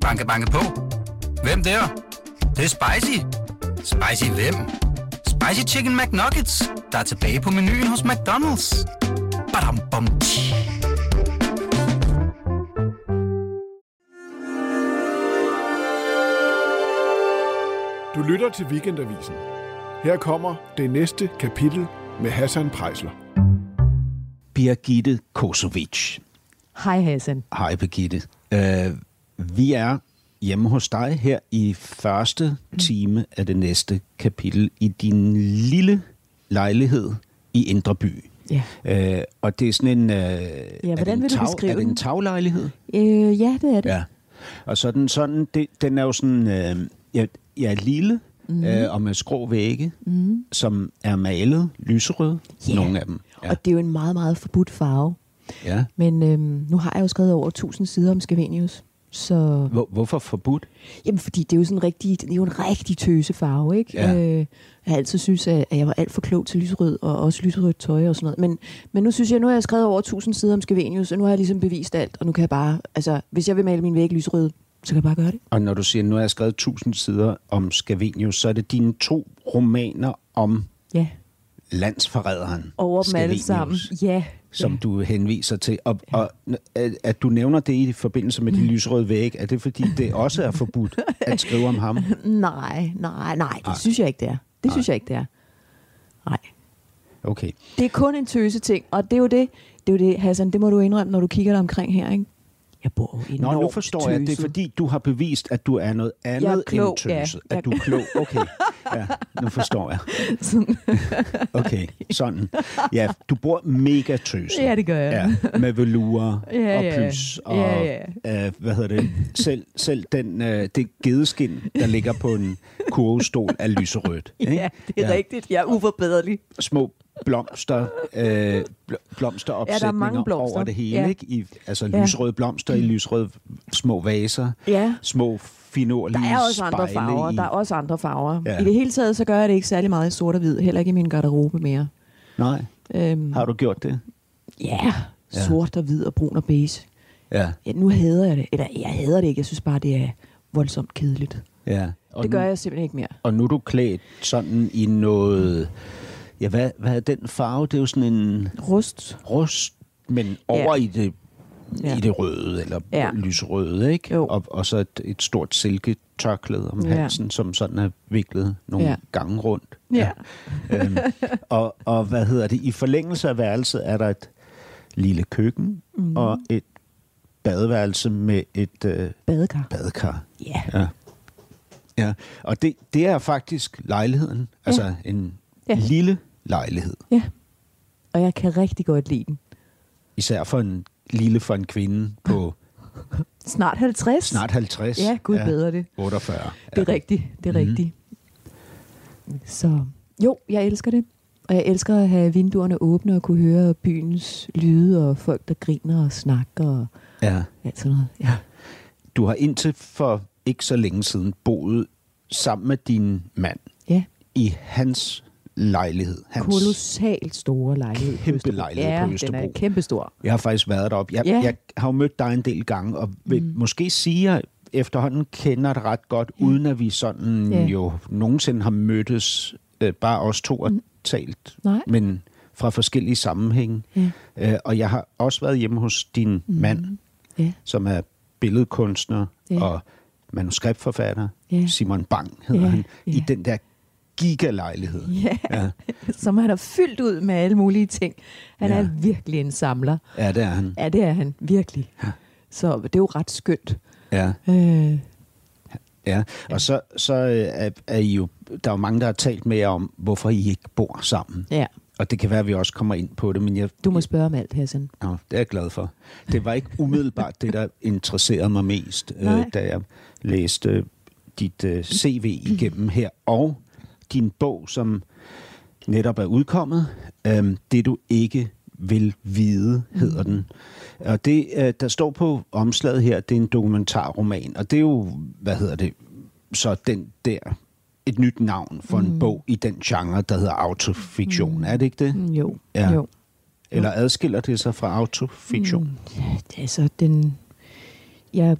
Banke, banke på. Hvem der? Det, det er spicy. Spicy hvem? Spicy Chicken McNuggets, der er tilbage på menuen hos McDonald's. Badum, bom, tji. Du lytter til Weekendavisen. Her kommer det næste kapitel med Hassan Prejsler. Birgitte Kosovic. Hej Hassan. Hej Birgitte. Uh, vi er hjemme hos dig her i første time af det næste kapitel i din lille lejlighed i Indre By. Ja. Uh, og det er sådan en... Uh, ja, hvordan vil du beskrive Er det en taglejlighed? Øh, ja, det er det. Ja. Og så den sådan, det, den er jo sådan, øh, ja, ja, lille, mm. øh, og med skrå vægge, mm. som er malet lyserød, Ja. nogle af dem. Ja. Og det er jo en meget, meget forbudt farve. ja. Men øhm, nu har jeg jo skrevet over 1000 sider om Scavenius. Så, Hvor, hvorfor forbudt? jamen, fordi det er jo sådan en rigtig, det er jo en rigtig tøse farve, ikke? Ja. Øh, jeg har altid synes, at jeg var alt for klog til lyserød, og også lyserødt tøj og sådan noget. Men, men nu synes jeg, nu har jeg skrevet over 1000 sider om Scavenius, og nu har jeg ligesom bevist alt, og nu kan jeg bare, altså, hvis jeg vil male min væg lyserød, så kan jeg bare gøre det. Og når du siger, nu har jeg skrevet 1000 sider om Scavenius, så er det dine to romaner om Ja, landsforræderen over dem alle Scavenius, sammen. Ja, som du henviser til. Og, og at- du nævner det i forbindelse med de lyserøde væg, er det fordi, det også er forbudt at skrive om ham? nej, nej, nej, det synes jeg ikke, det er. Det synes jeg ikke, det er. Nej. Okay. Det er kun en tøse ting, og det er jo det, det er jo det, Hassan, det må du indrømme, når du kigger dig omkring her, ikke? Jeg bor jo Nå, nu forstår jeg, det er fordi, du har bevist, at du er noget andet Jeg er klog, end ja. tøset. Jeg- At du er klog, okay. Ja, nu forstår jeg. Sådan. Okay, sådan. Ja, du bor mega tøset. Ja, det gør jeg. Ja, med velurer Ja, og ja. plys og, Ja, Øh, hvad hedder det, selv, selv den, øh, det gedeskin, der ligger på en kurvestol, er lyserødt. ikke? Ja, det er ja. rigtigt. Jeg er uforbederlig. Små blomster, øh, bl- blomsteropsætninger mange blomster. over det hele, Ja. ikke? I, altså Ja. lysrøde blomster i lysrøde små vaser, Ja. små finurlige Der er også andre farver. i. Der er også andre farver. Ja. I det hele taget, så gør jeg det ikke særlig meget i sort og hvid. Heller ikke i min garderobe mere. Nej, Øhm, har du gjort det? ja, sort og hvid og brun og beige. Ja. Ja, nu hader jeg det. Eller, jeg hader det ikke. Jeg synes bare, det er voldsomt kedeligt. ja. Og Det gør nu, jeg simpelthen ikke mere. Og nu er du klædt sådan i noget... Ja, hvad, hvad er den farve? Det er jo sådan en Rust. rust, men over i det Ja. i det røde, eller ja. Ja. lyserøde, ikke? Jo. Og, og så et, et stort silketørklæde om Ja. halsen, som sådan er viklet nogle Ja. gange rundt. Ja. øhm, og, og hvad hedder det? I forlængelse af værelset er der et lille køkken mm. og et badeværelse med et øh, Badekar. badekar. Ja. Ja. ja. Og det, det er faktisk lejligheden. Altså en Ja. lille lejlighed. Ja. Og jeg kan rigtig godt lide den. Især for en lille for en kvinde på Snart 50. snart 50. Ja, gud bedre det. 48. Det er rigtigt. Det er Mhm. rigtigt. Så jo, jeg elsker det. Og jeg elsker at have vinduerne åbne og kunne høre byens lyde og folk, der griner og snakker og Ja. alt sådan noget. Ja. Du har indtil for ikke så længe siden boet sammen med din mand ja. i hans lejlighed. Hans, Kolossalt store lejlighed. Kæmpe Østerbro. lejlighed ja, på den Østerbro. er kæmpe stor. Jeg har faktisk været deroppe. Jeg, Ja. jeg har jo mødt dig en del gange, og vil mm. måske sige, at efterhånden kender det ret godt, ja. uden at vi sådan Ja. jo nogensinde har mødtes, øh, bare os to og talt, Nej. men fra forskellige sammenhænge. Ja. Øh, og jeg har også været hjemme hos din mm. mand, Ja. som er billedkunstner Ja. og manuskriptforfatter. Ja. Simon Bang hedder Ja, han. I ja. den der gigalejlighed. Ja. Ja. Som han har fyldt ud med alle mulige ting. Han Ja. er virkelig en samler. ja, det er han. Ja, det er han. Virkelig. Så det er jo ret skønt. Ja. Øh, Ja, og så, så øh, er, er I jo, der er jo mange, der har talt med jer om, hvorfor I ikke bor sammen. ja. Og det kan være, at vi også kommer ind på det, men jeg, Du må spørge om alt, Hassan. ja, det er jeg glad for. Det var ikke umiddelbart det, der interesserede mig mest, øh, da jeg læste dit øh, CV igennem her, og din bog, som netop er udkommet, øh, Det du ikke vil vide, hedder den. Og det, øh, der står på omslaget her, det er en dokumentarroman, og det er jo, hvad hedder det, så den der, et nyt navn for en bog i den genre, der hedder autofiktion. Er det ikke det? Mm, Jo, Ja. jo. Eller adskiller det sig fra autofiktion? Ja, det er så den... jeg,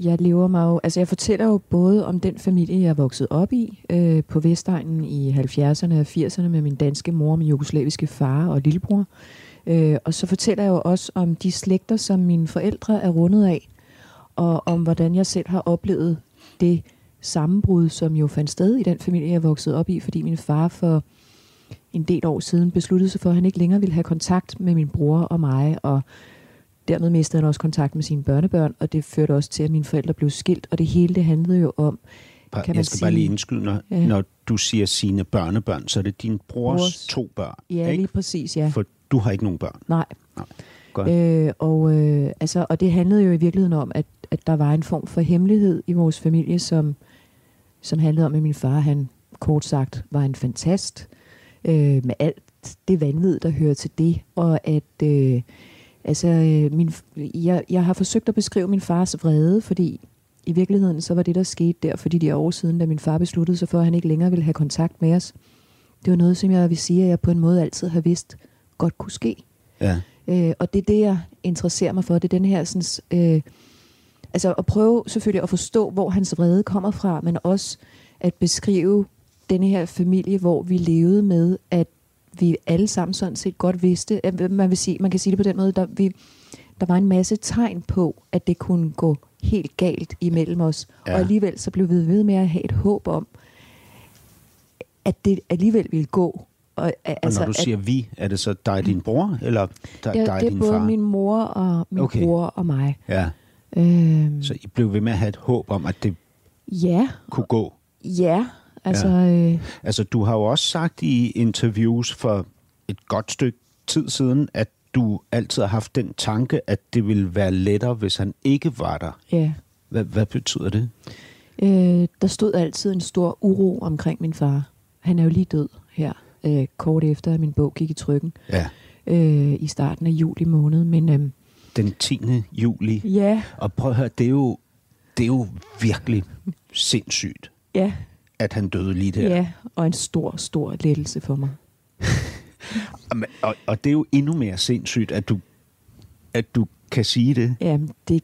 jeg lever mig jo, altså jeg fortæller jo både om den familie, jeg er vokset op i, øh, på Vestegnen i 70'erne og 80'erne med min danske mor, min jugoslaviske far og lillebror. Øh, og så fortæller jeg jo også om de slægter, som mine forældre er rundet af, og om hvordan jeg selv har oplevet det sammenbrud, som jo fandt sted i den familie, jeg er vokset op i, fordi min far for en del år siden besluttede sig for, at han ikke længere ville have kontakt med min bror og mig, og dermed mistede han også kontakt med sine børnebørn, og det førte også til, at mine forældre blev skilt, og det hele det handlede jo om, Kan kan jeg man skal sige... bare lige indskyde, når, Ja. når du siger sine børnebørn, så er det din brors, Brors. to børn. Ja, ikke? lige præcis, ja. For du har ikke nogen børn. Nej. Godt. Øh, og, øh, altså, og det handlede jo i virkeligheden om, at, at der var en form for hemmelighed i vores familie, som, som handlede om, at min far, han kort sagt, var en fantast, øh, med alt det vanvid, der hører til det, og at øh, altså, øh, min, jeg, jeg har forsøgt at beskrive min fars vrede, fordi i virkeligheden så var det, der skete der, fordi de år siden, da min far besluttede sig for, at han ikke længere ville have kontakt med os, det var noget, som jeg vil sige, at jeg på en måde altid har vidst godt kunne ske. Ja. Øh, og det er det, jeg interesserer mig for. Det er den her sådan, øh, altså at prøve selvfølgelig at forstå, hvor hans vrede kommer fra, men også at beskrive denne her familie, hvor vi levede med, at vi alle sammen sådan set godt vidste, at man, vil sige, man kan sige det på den måde, der, vi, der var en masse tegn på, at det kunne gå helt galt imellem os. Ja. Og alligevel så blev vi ved med at have et håb om, at det alligevel ville gå. Og, Og altså, når du at- siger vi, er det så dig og din bror, eller dig, Ja, dig og det er din både far? min mor og min okay. bror og mig. Ja, Øhm, så I blev ved med at have et håb om, at det ja, kunne gå. ja. Altså, ja. Øh, Altså, du har jo også sagt i interviews for et godt stykke tid siden, at du altid har haft den tanke, at det ville være lettere, hvis han ikke var der. ja. Hvad, hvad betyder det? Øh, der stod altid en stor uro omkring min far. Han er jo lige død her, øh, kort efter at min bog gik i trykken, Ja, øh, i starten af juli måned. Men øh, den 10. juli. ja, Og prøv at høre, det er jo, det er jo virkelig sindssygt, ja, at han døde lige der. ja, og en stor, stor lettelse for mig. Og, og det er jo endnu mere sindssygt, at du, at du kan sige det. Ja, det...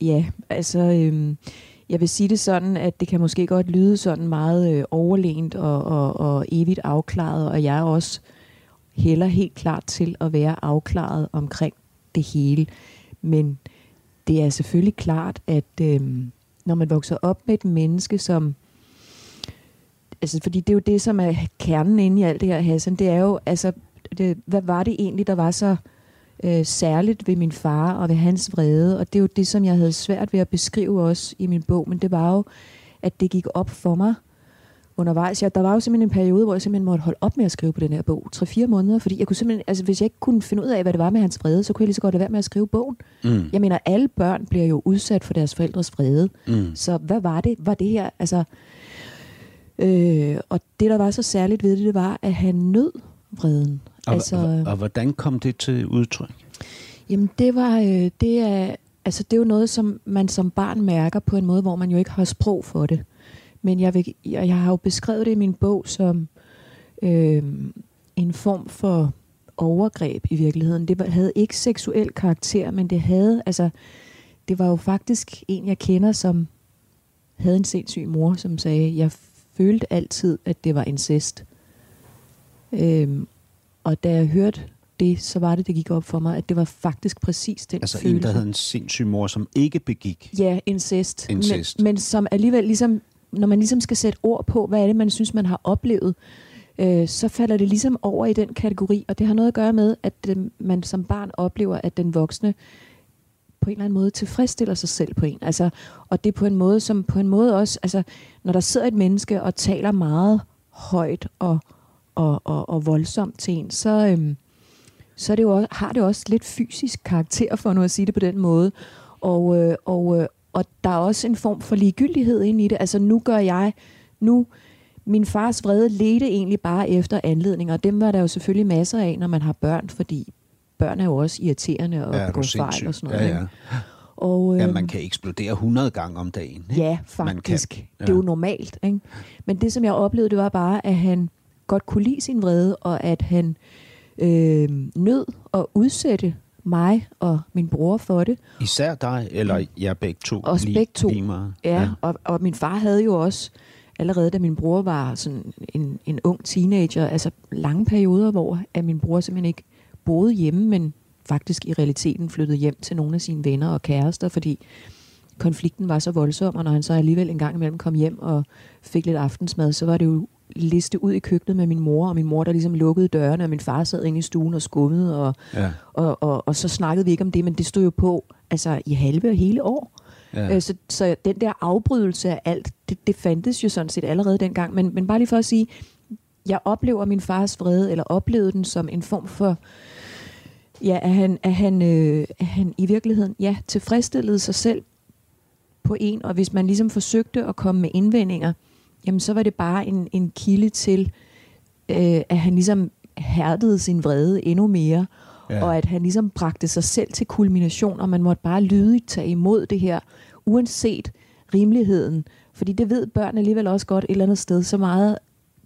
Ja, altså... Øhm, jeg vil sige det sådan, at det kan måske godt lyde sådan meget øh, overlænt og, og, og evigt afklaret, og jeg er også heller helt klart til at være afklaret omkring det hele. Men det er selvfølgelig klart, at øhm, når man vokser op med et menneske, som... Altså, fordi det er jo det, som er kernen inde i alt det her, Hassan. Det er jo, altså, det, hvad var det egentlig, der var så øh, særligt ved min far og ved hans vrede, og det er jo det, som jeg havde svært ved at beskrive også i min bog, men det var jo, at det gik op for mig undervejs. Jeg, der var jo simpelthen en periode, hvor jeg simpelthen måtte holde op med at skrive på den her bog, 3-4 måneder, fordi jeg kunne simpelthen, altså hvis jeg ikke kunne finde ud af, hvad det var med hans vrede, så kunne jeg lige så godt lade være med at skrive bogen. Mm. Jeg mener, alle børn bliver jo udsat for deres forældres vrede, Mm. så hvad var det? Var det her, altså... Øh, og det, der var så særligt ved det, det var, at han nød vreden. Og, altså, og, og hvordan kom det til udtryk? Jamen det var, øh, det er, altså det er jo noget, som man som barn mærker på en måde, hvor man jo ikke har sprog for det. Men jeg, vil, jeg, jeg har jo beskrevet det i min bog som øh, en form for overgreb i virkeligheden. Det havde ikke seksuel karakter, men det havde, altså, det var jo faktisk en, jeg kender, som havde en sindssyg mor, som sagde, jeg følte altid, at det var incest. Øhm, og da jeg hørte det, så var det, det gik op for mig, at det var faktisk præcis den Altså følelse. en, der havde en sindssyg mor, som ikke begik. Ja, incest. Incest. Men, men som alligevel ligesom, når man ligesom skal sætte ord på, hvad er det, man synes, man har oplevet, øh, så falder det ligesom over i den kategori, og det har noget at gøre med, at øh, man som barn oplever, at den voksne på en eller anden måde tilfredsstiller sig selv på en. Altså, og det er på en måde, som på en måde også, altså, når der sidder et menneske og taler meget højt og, og, og, og voldsomt til en, så, øhm, så er det jo også, har det også lidt fysisk karakter, for nu at sige det på den måde. Og, øh, og, øh, og der er også en form for ligegyldighed inde i det. Altså nu gør jeg, nu, min fars vrede ledte egentlig bare efter anledninger, og dem var der jo selvfølgelig masser af, når man har børn, fordi børn er jo også irriterende og Ja, begår fejl og sådan noget. Ja, ja. ikke? Og, Ja, øhm, man kan eksplodere 100 gange om dagen. Ikke? Ja, Man faktisk. kan. Det er Ja. jo normalt. Ikke? Men det, som jeg oplevede, det var bare, at han godt kunne lide sin vrede, og at han øh, nød at udsætte mig og min bror for det. Især dig, eller jer begge to? Også lige, begge to. Lige meget. Ja, ja. Og, og min far havde jo også, allerede da min bror var sådan en, en ung teenager, altså lange perioder, hvor at min bror simpelthen ikke boede hjemme, men faktisk i realiteten flyttede hjem til nogle af sine venner og kærester, fordi konflikten var så voldsom, og når han så alligevel en gang imellem kom hjem og fik lidt aftensmad, så var det jo liste ud i køkkenet med min mor, og min mor, der ligesom lukkede dørene, og min far sad inde i stuen og skummede, og, Ja. og, og, og så snakkede vi ikke om det, men det stod jo på altså i halve og hele år. Ja. Øh, så, så den der afbrydelse af alt, det, det fandtes jo sådan set allerede dengang. Men, men bare lige for at sige, jeg oplever min fars vrede, eller oplevede den som en form for, ja, at han, at han, øh, at han i virkeligheden, ja, tilfredsstillede sig selv på en, og hvis man ligesom forsøgte at komme med indvendinger, jamen så var det bare en, en kilde til, øh, at han ligesom hærdede sin vrede endnu mere, Ja. og at han ligesom bragte sig selv til kulmination, og man måtte bare lydigt tage imod det her, uanset rimeligheden. Fordi det ved børn alligevel også godt et eller andet sted så meget,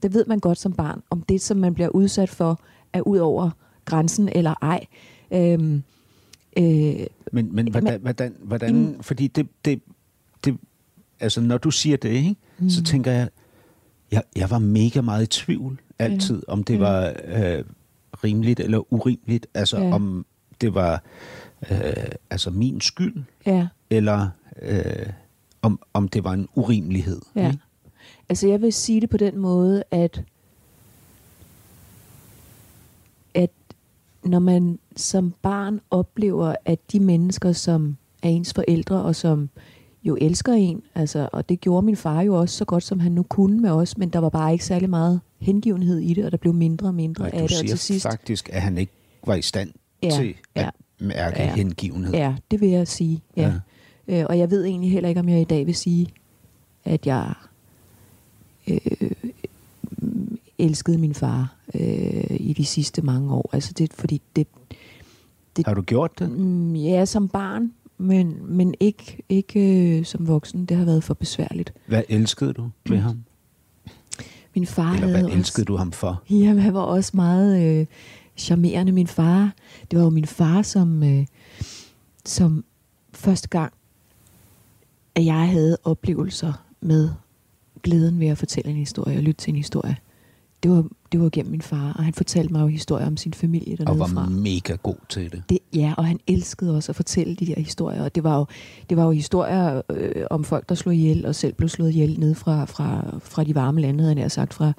det ved man godt som barn, om det, som man bliver udsat for, er ud over grænsen eller ej. Øhm, øh, Men, men hvordan, hvordan, hvordan fordi det, det, det, altså når du siger det, ikke, mm. så tænker jeg, jeg, jeg var mega meget i tvivl altid, om det Ja. var øh, rimeligt eller urimeligt, altså Ja. om det var øh, altså min skyld, ja. eller øh, om, om det var en urimelighed. Ja. Ikke? Altså jeg vil sige det på den måde, at at når man som barn oplever, at de mennesker, som er ens forældre, og som jo elsker en, altså, og det gjorde min far jo også så godt, som han nu kunne med os, men der var bare ikke særlig meget hengivenhed i det, og der blev mindre og mindre Og af det, og til sidst... faktisk, at han ikke var i stand Ja, til at ja. mærke Ja. hengivenhed. Ja, det vil jeg sige, ja. ja. Øh, og jeg ved egentlig heller ikke, om jeg i dag vil sige, at jeg øh, elskede min far øh, i de sidste mange år. Altså det, fordi det, Har du gjort det? mm, ja, som barn, men, men ikke, ikke øh, som voksen. Det har været for besværligt. Hvad elskede du ved ham? Min far Eller hvad elskede du ham for? Også, jamen, han var også meget øh, charmerende. Min far, det var jo min far, som, øh, som første gang, at jeg havde oplevelser med glæden ved at fortælle en historie og lytte til en historie. Det var, det var gennem min far, og han fortalte mig jo historier om sin familie Og dernede var fra. mega god til det. Det, ja, og han elskede også at fortælle de der historier. Og det var jo, det var jo historier øh, om folk, der slog ihjel, og selv blev slået ihjel ned fra, fra, fra de varme lande, havde jeg sagt, fra,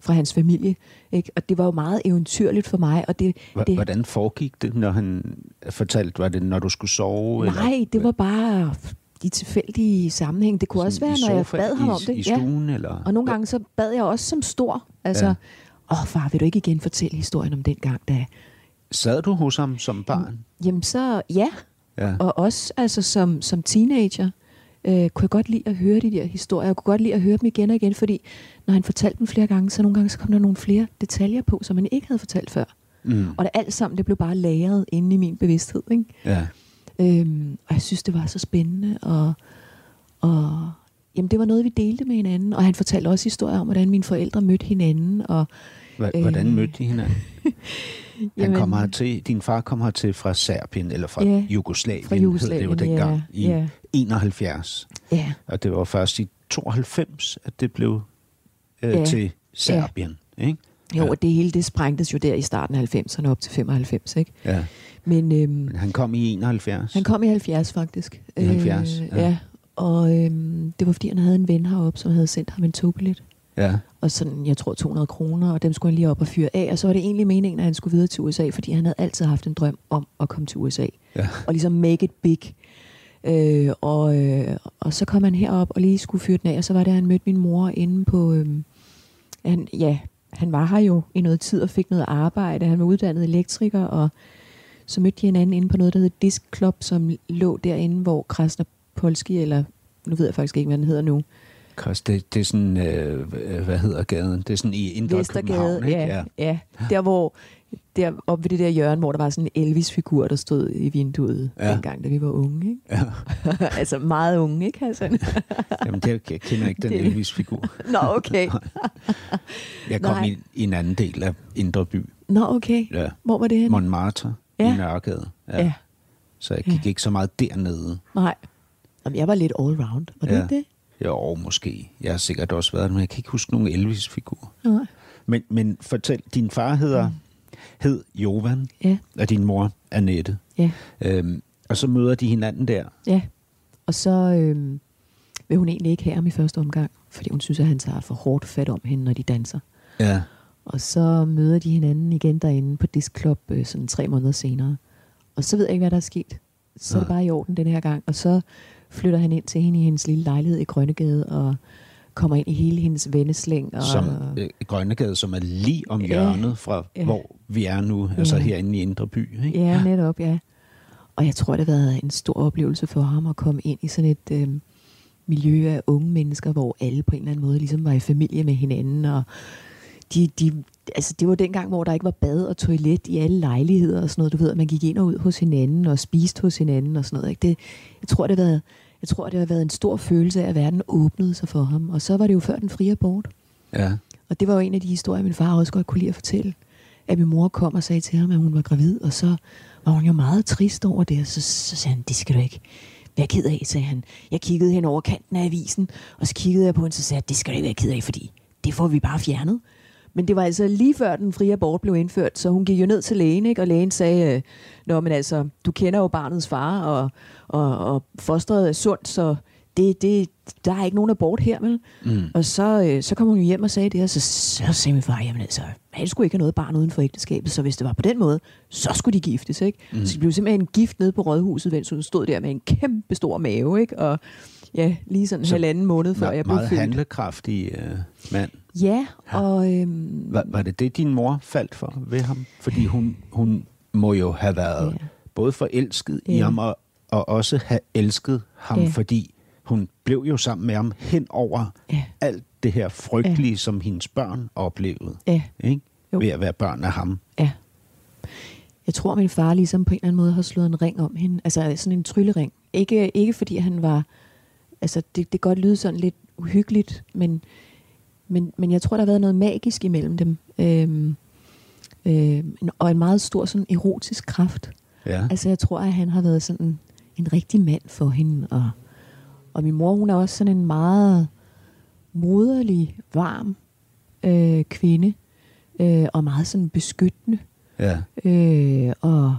fra hans familie. Ikke? Og det var jo meget eventyrligt for mig. Og det, H- det, Hvordan foregik det, når han fortalte? Var det, når du skulle sove? nej, det var bare de tilfældige sammenhæng. Det kunne også være, når jeg bad ham om det. I stuen, eller? Og nogle gange så bad jeg også som stor. Altså, Ja. åh ja. oh, far, vil du ikke igen fortælle historien om den gang, da... Sad du hos ham som barn? Jamen så, ja, Ja. Og også altså, som, som teenager øh, kunne jeg godt lide at høre de der historier. Jeg kunne godt lide at høre dem igen og igen, fordi når han fortalte dem flere gange, så nogle gange så kom der nogle flere detaljer på, som han ikke havde fortalt før. Mm. Og det alt sammen, det blev bare lagret inde i min bevidsthed. Ikke? ja. Øhm, og jeg synes, det var så spændende. Og, og jamen, det var noget, vi delte med hinanden. Og han fortalte også historier om, hvordan mine forældre mødte hinanden. Og, Hvordan Øh. mødte de hinanden? Han Jamen- kom hertil, din far kom hertil fra Serbien, eller fra Ja, Jugoslavien, fra Jugoslavien, det jo dengang, ja, i ja. 71. ja, Og det var først i 92, at det blev øh, Ja, til Serbien. Ikke? jo, Ja. og det hele, det sprængtes jo der i starten af 90'erne op til 95. Ikke? Ja. Men øhm, han kom i 71. Han kom i 70 faktisk. I 70, Øh, ja. ja. Og øhm, det var fordi, han havde en ven heroppe, som havde sendt ham en togbillet. Ja. Og sådan, jeg tror 200 kroner, og dem skulle han lige op og fyre af. Og så var det egentlig meningen, at han skulle videre til USA, fordi han havde altid haft en drøm om at komme til USA. Ja. Og ligesom make it big. Øh, og, øh, og så kom han herop og lige skulle fyre den af, og så var det, at han mødte min mor inde på... Øh, han, ja, han var her jo i noget tid og fik noget arbejde. Han var uddannet elektriker, og så mødte de hinanden inde på noget, der hed Disc Club, som lå derinde, hvor Krasner Polski, eller nu ved jeg faktisk ikke, hvad den hedder nu. Chris, det, det er sådan, øh, hvad hedder gaden? Det er sådan i Indre København, ikke? ja, ja. Der hvor, der oppe ved det der hjørne, hvor der var sådan en Elvis-figur, der stod i vinduet, ja. dengang, da vi var unge. Ikke? ja. altså meget unge, ikke Hassan? Jamen, det, jeg kender ikke den Det- Elvis-figur. Nå, okay. Jeg kom Nej. i, i en anden del af Indre By. Nå, okay. Ja. Hvor var det henne? Montmartre. Ja. i Nørregade. Ja. ja. Så jeg gik ikke så meget dernede. Nej. Jamen, jeg var lidt all round. Var det Ja. ikke det? Jo, måske. Jeg har sikkert også været der, men jeg kan ikke huske nogen Elvis-figur. Nej. Men, men fortæl, din far hedder, mm. hed Jovan, Ja, og din mor Annette. ja, Øhm, og så møder de hinanden der. ja. Og så øhm, vil hun egentlig ikke have ham i første omgang, fordi hun synes, at han tager for hårdt fat om hende, når de danser. Ja. Og så møder de hinanden igen derinde på Disc Club øh, sådan tre måneder senere. Og så ved jeg ikke, hvad der er sket. Så er det Nej. bare i orden den her gang. Og så flytter han ind til hende i hendes lille lejlighed i Grønnegade og kommer ind i hele hendes venneslæng. Og, Som øh, Grønnegade, som er lige om Ja. hjørnet fra, Ja. hvor vi er nu, altså Ja. herinde i Indre By. Ikke? Ja, netop, ja. Og jeg tror, det har været en stor oplevelse for ham at komme ind i sådan et øh, miljø af unge mennesker, hvor alle på en eller anden måde ligesom var i familie med hinanden. Og de, de, altså det var dengang, hvor der ikke var bad og toilet i alle lejligheder og sådan noget. Du ved, at man gik ind og ud hos hinanden og spiste hos hinanden og sådan noget. Ikke? Det, jeg tror, det har været, jeg tror, det har været en stor følelse af, at verden åbnede sig for ham. Og så var det jo før den frie abort. Ja. Og det var jo en af de historier, min far også godt kunne lide at fortælle. At min mor kom og sagde til ham, at hun var gravid, og så var hun jo meget trist over det, og så, så sagde han, det skal du ikke være ked af, sagde han. Jeg kiggede hen over kanten af avisen, og så kiggede jeg på hende, så sagde jeg, det skal du ikke være ked af, fordi det får vi bare fjernet. Men det var altså lige før den frie abort blev indført, så hun gik jo ned til lægen, ikke? og lægen sagde, øh, Nå, men altså, du kender jo barnets far, og, og, og fosteret er sundt, så det, det, der er ikke nogen abort her, vel? Mm. Og så, øh, så kom hun jo hjem og sagde det, og så, så sagde min far, jamen altså, han skulle ikke have noget barn uden for ægteskabet, så hvis det var på den måde, så skulle de giftes, ikke? Mm. Så de blev simpelthen gift nede på rådhuset, mens hun stod der med en kæmpe stor mave, ikke? Og ja, lige sådan en Så halvanden måned før jeg blev meget født. handlekraftig øh, mand. Ja, og øhm, Var, var det det, din mor faldt for ved ham? Fordi hun, hun må jo have været Ja. både forelsket i Ja. ham og, og også have elsket ham, Ja. fordi hun blev jo sammen med ham hen over Ja. alt det her frygtelige, som hendes børn oplevede. ja, Ikke? Jo. Ved at være børn af ham. ja. Jeg tror, min far ligesom på en eller anden måde har slået en ring om hende. Altså sådan en tryllering. Ikke, ikke fordi han var... Altså, det, det kan godt lyde sådan lidt uhyggeligt, men, men, men jeg tror, der har været noget magisk imellem dem. Øhm, øhm, og en meget stor sådan erotisk kraft. Ja. Altså, jeg tror, at han har været sådan en rigtig mand for hende. Og, og min mor, hun er også sådan en meget moderlig, varm øh, kvinde. Øh, og meget sådan beskyttende. ja. Øh, og,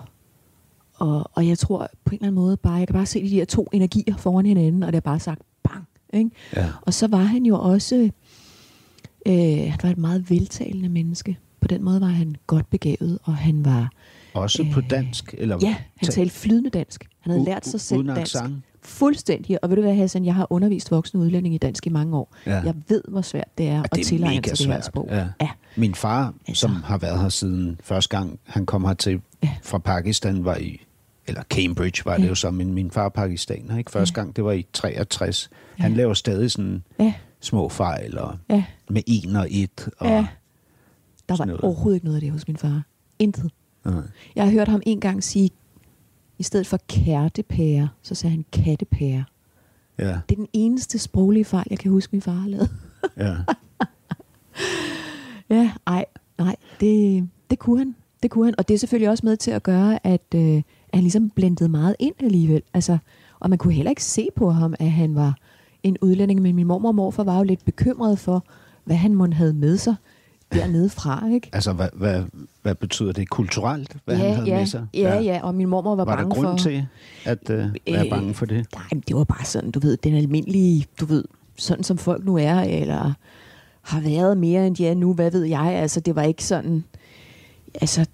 og, og jeg tror på en eller anden måde bare, jeg kan bare se de der to energier foran hinanden, og det er bare sagt bang. Ikke? ja. Og så var han jo også, øh, han var et meget veltalende menneske. På den måde var han godt begavet, og han var, Også på dansk? Eller ja, han ta- talte flydende dansk. Han havde u- lært sig selv dansk. accent? Fuldstændig. Og ved du hvad, Hassan, jeg har undervist voksne udlændinge i dansk i mange år. Ja. Jeg ved, hvor svært det er Ja, at det er tilegne mega sig det her sprog. Ja. ja. Min far, Altså. som har været her siden første gang, han kom hertil Ja. fra Pakistan, var i, eller Cambridge var det Ja. jo så, men min far er pakistaner, ikke? Første Ja. gang, det var i 63. Han Ja. laver stadig sådan Ja, små fejl, og ja, med en og et. Og, ja. Der var noget. overhovedet ikke noget af det hos min far. Intet. Nej. Jeg har hørt ham en gang sige, i stedet for kærtepære, så sagde han kattepære. Ja, Det er den eneste sproglige fejl, jeg kan huske, min far har lavet. ja. Ja, ej, nej, det, det kunne han. Det kunne han. Og det er selvfølgelig også med til at gøre, at, øh, at han ligesom blendede meget ind alligevel. Altså, og man kunne heller ikke se på ham, at han var en udlænding. Men min mormor og morfar var jo lidt bekymrede for, hvad han måtte have med sig dernede fra, ikke? Altså, hvad, hvad, hvad betyder det kulturelt, hvad ja, han havde ja, med sig? Ja, ja, og min mormor var, Var der bange grund for... til at uh, være Øh, bange for det? Nej, det var bare sådan, du ved, den almindelige, du ved, sådan som folk nu er, eller har været mere end de er nu, hvad ved jeg, altså det var ikke sådan, altså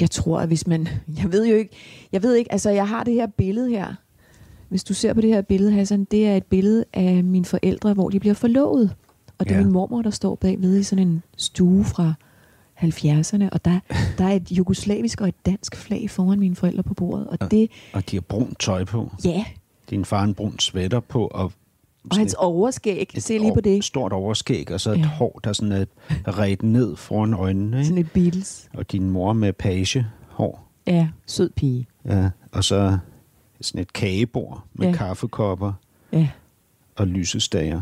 jeg tror, at hvis man, jeg ved jo ikke, jeg ved ikke, altså jeg har det her billede her, hvis du ser på det her billede, Hassan, det er et billede af mine forældre, hvor de bliver forlovet, og det er Ja. min mormor, der står bagved i sådan en stue fra 70'erne, og der, der er et jugoslavisk og et dansk flag foran mine forældre på bordet, og det, Og de har brunt tøj på. ja, Din far en brun sweater på, og, og hans overskæg, et se lige på det. stort overskæg, og så et Ja. hår, der sådan er ret ned foran øjnene. Sådan Ikke? et Beatles. Og din mor med page hår. Ja, sød pige. Ja, og så sådan et kagebord med Ja. kaffekopper Ja. og lysestager af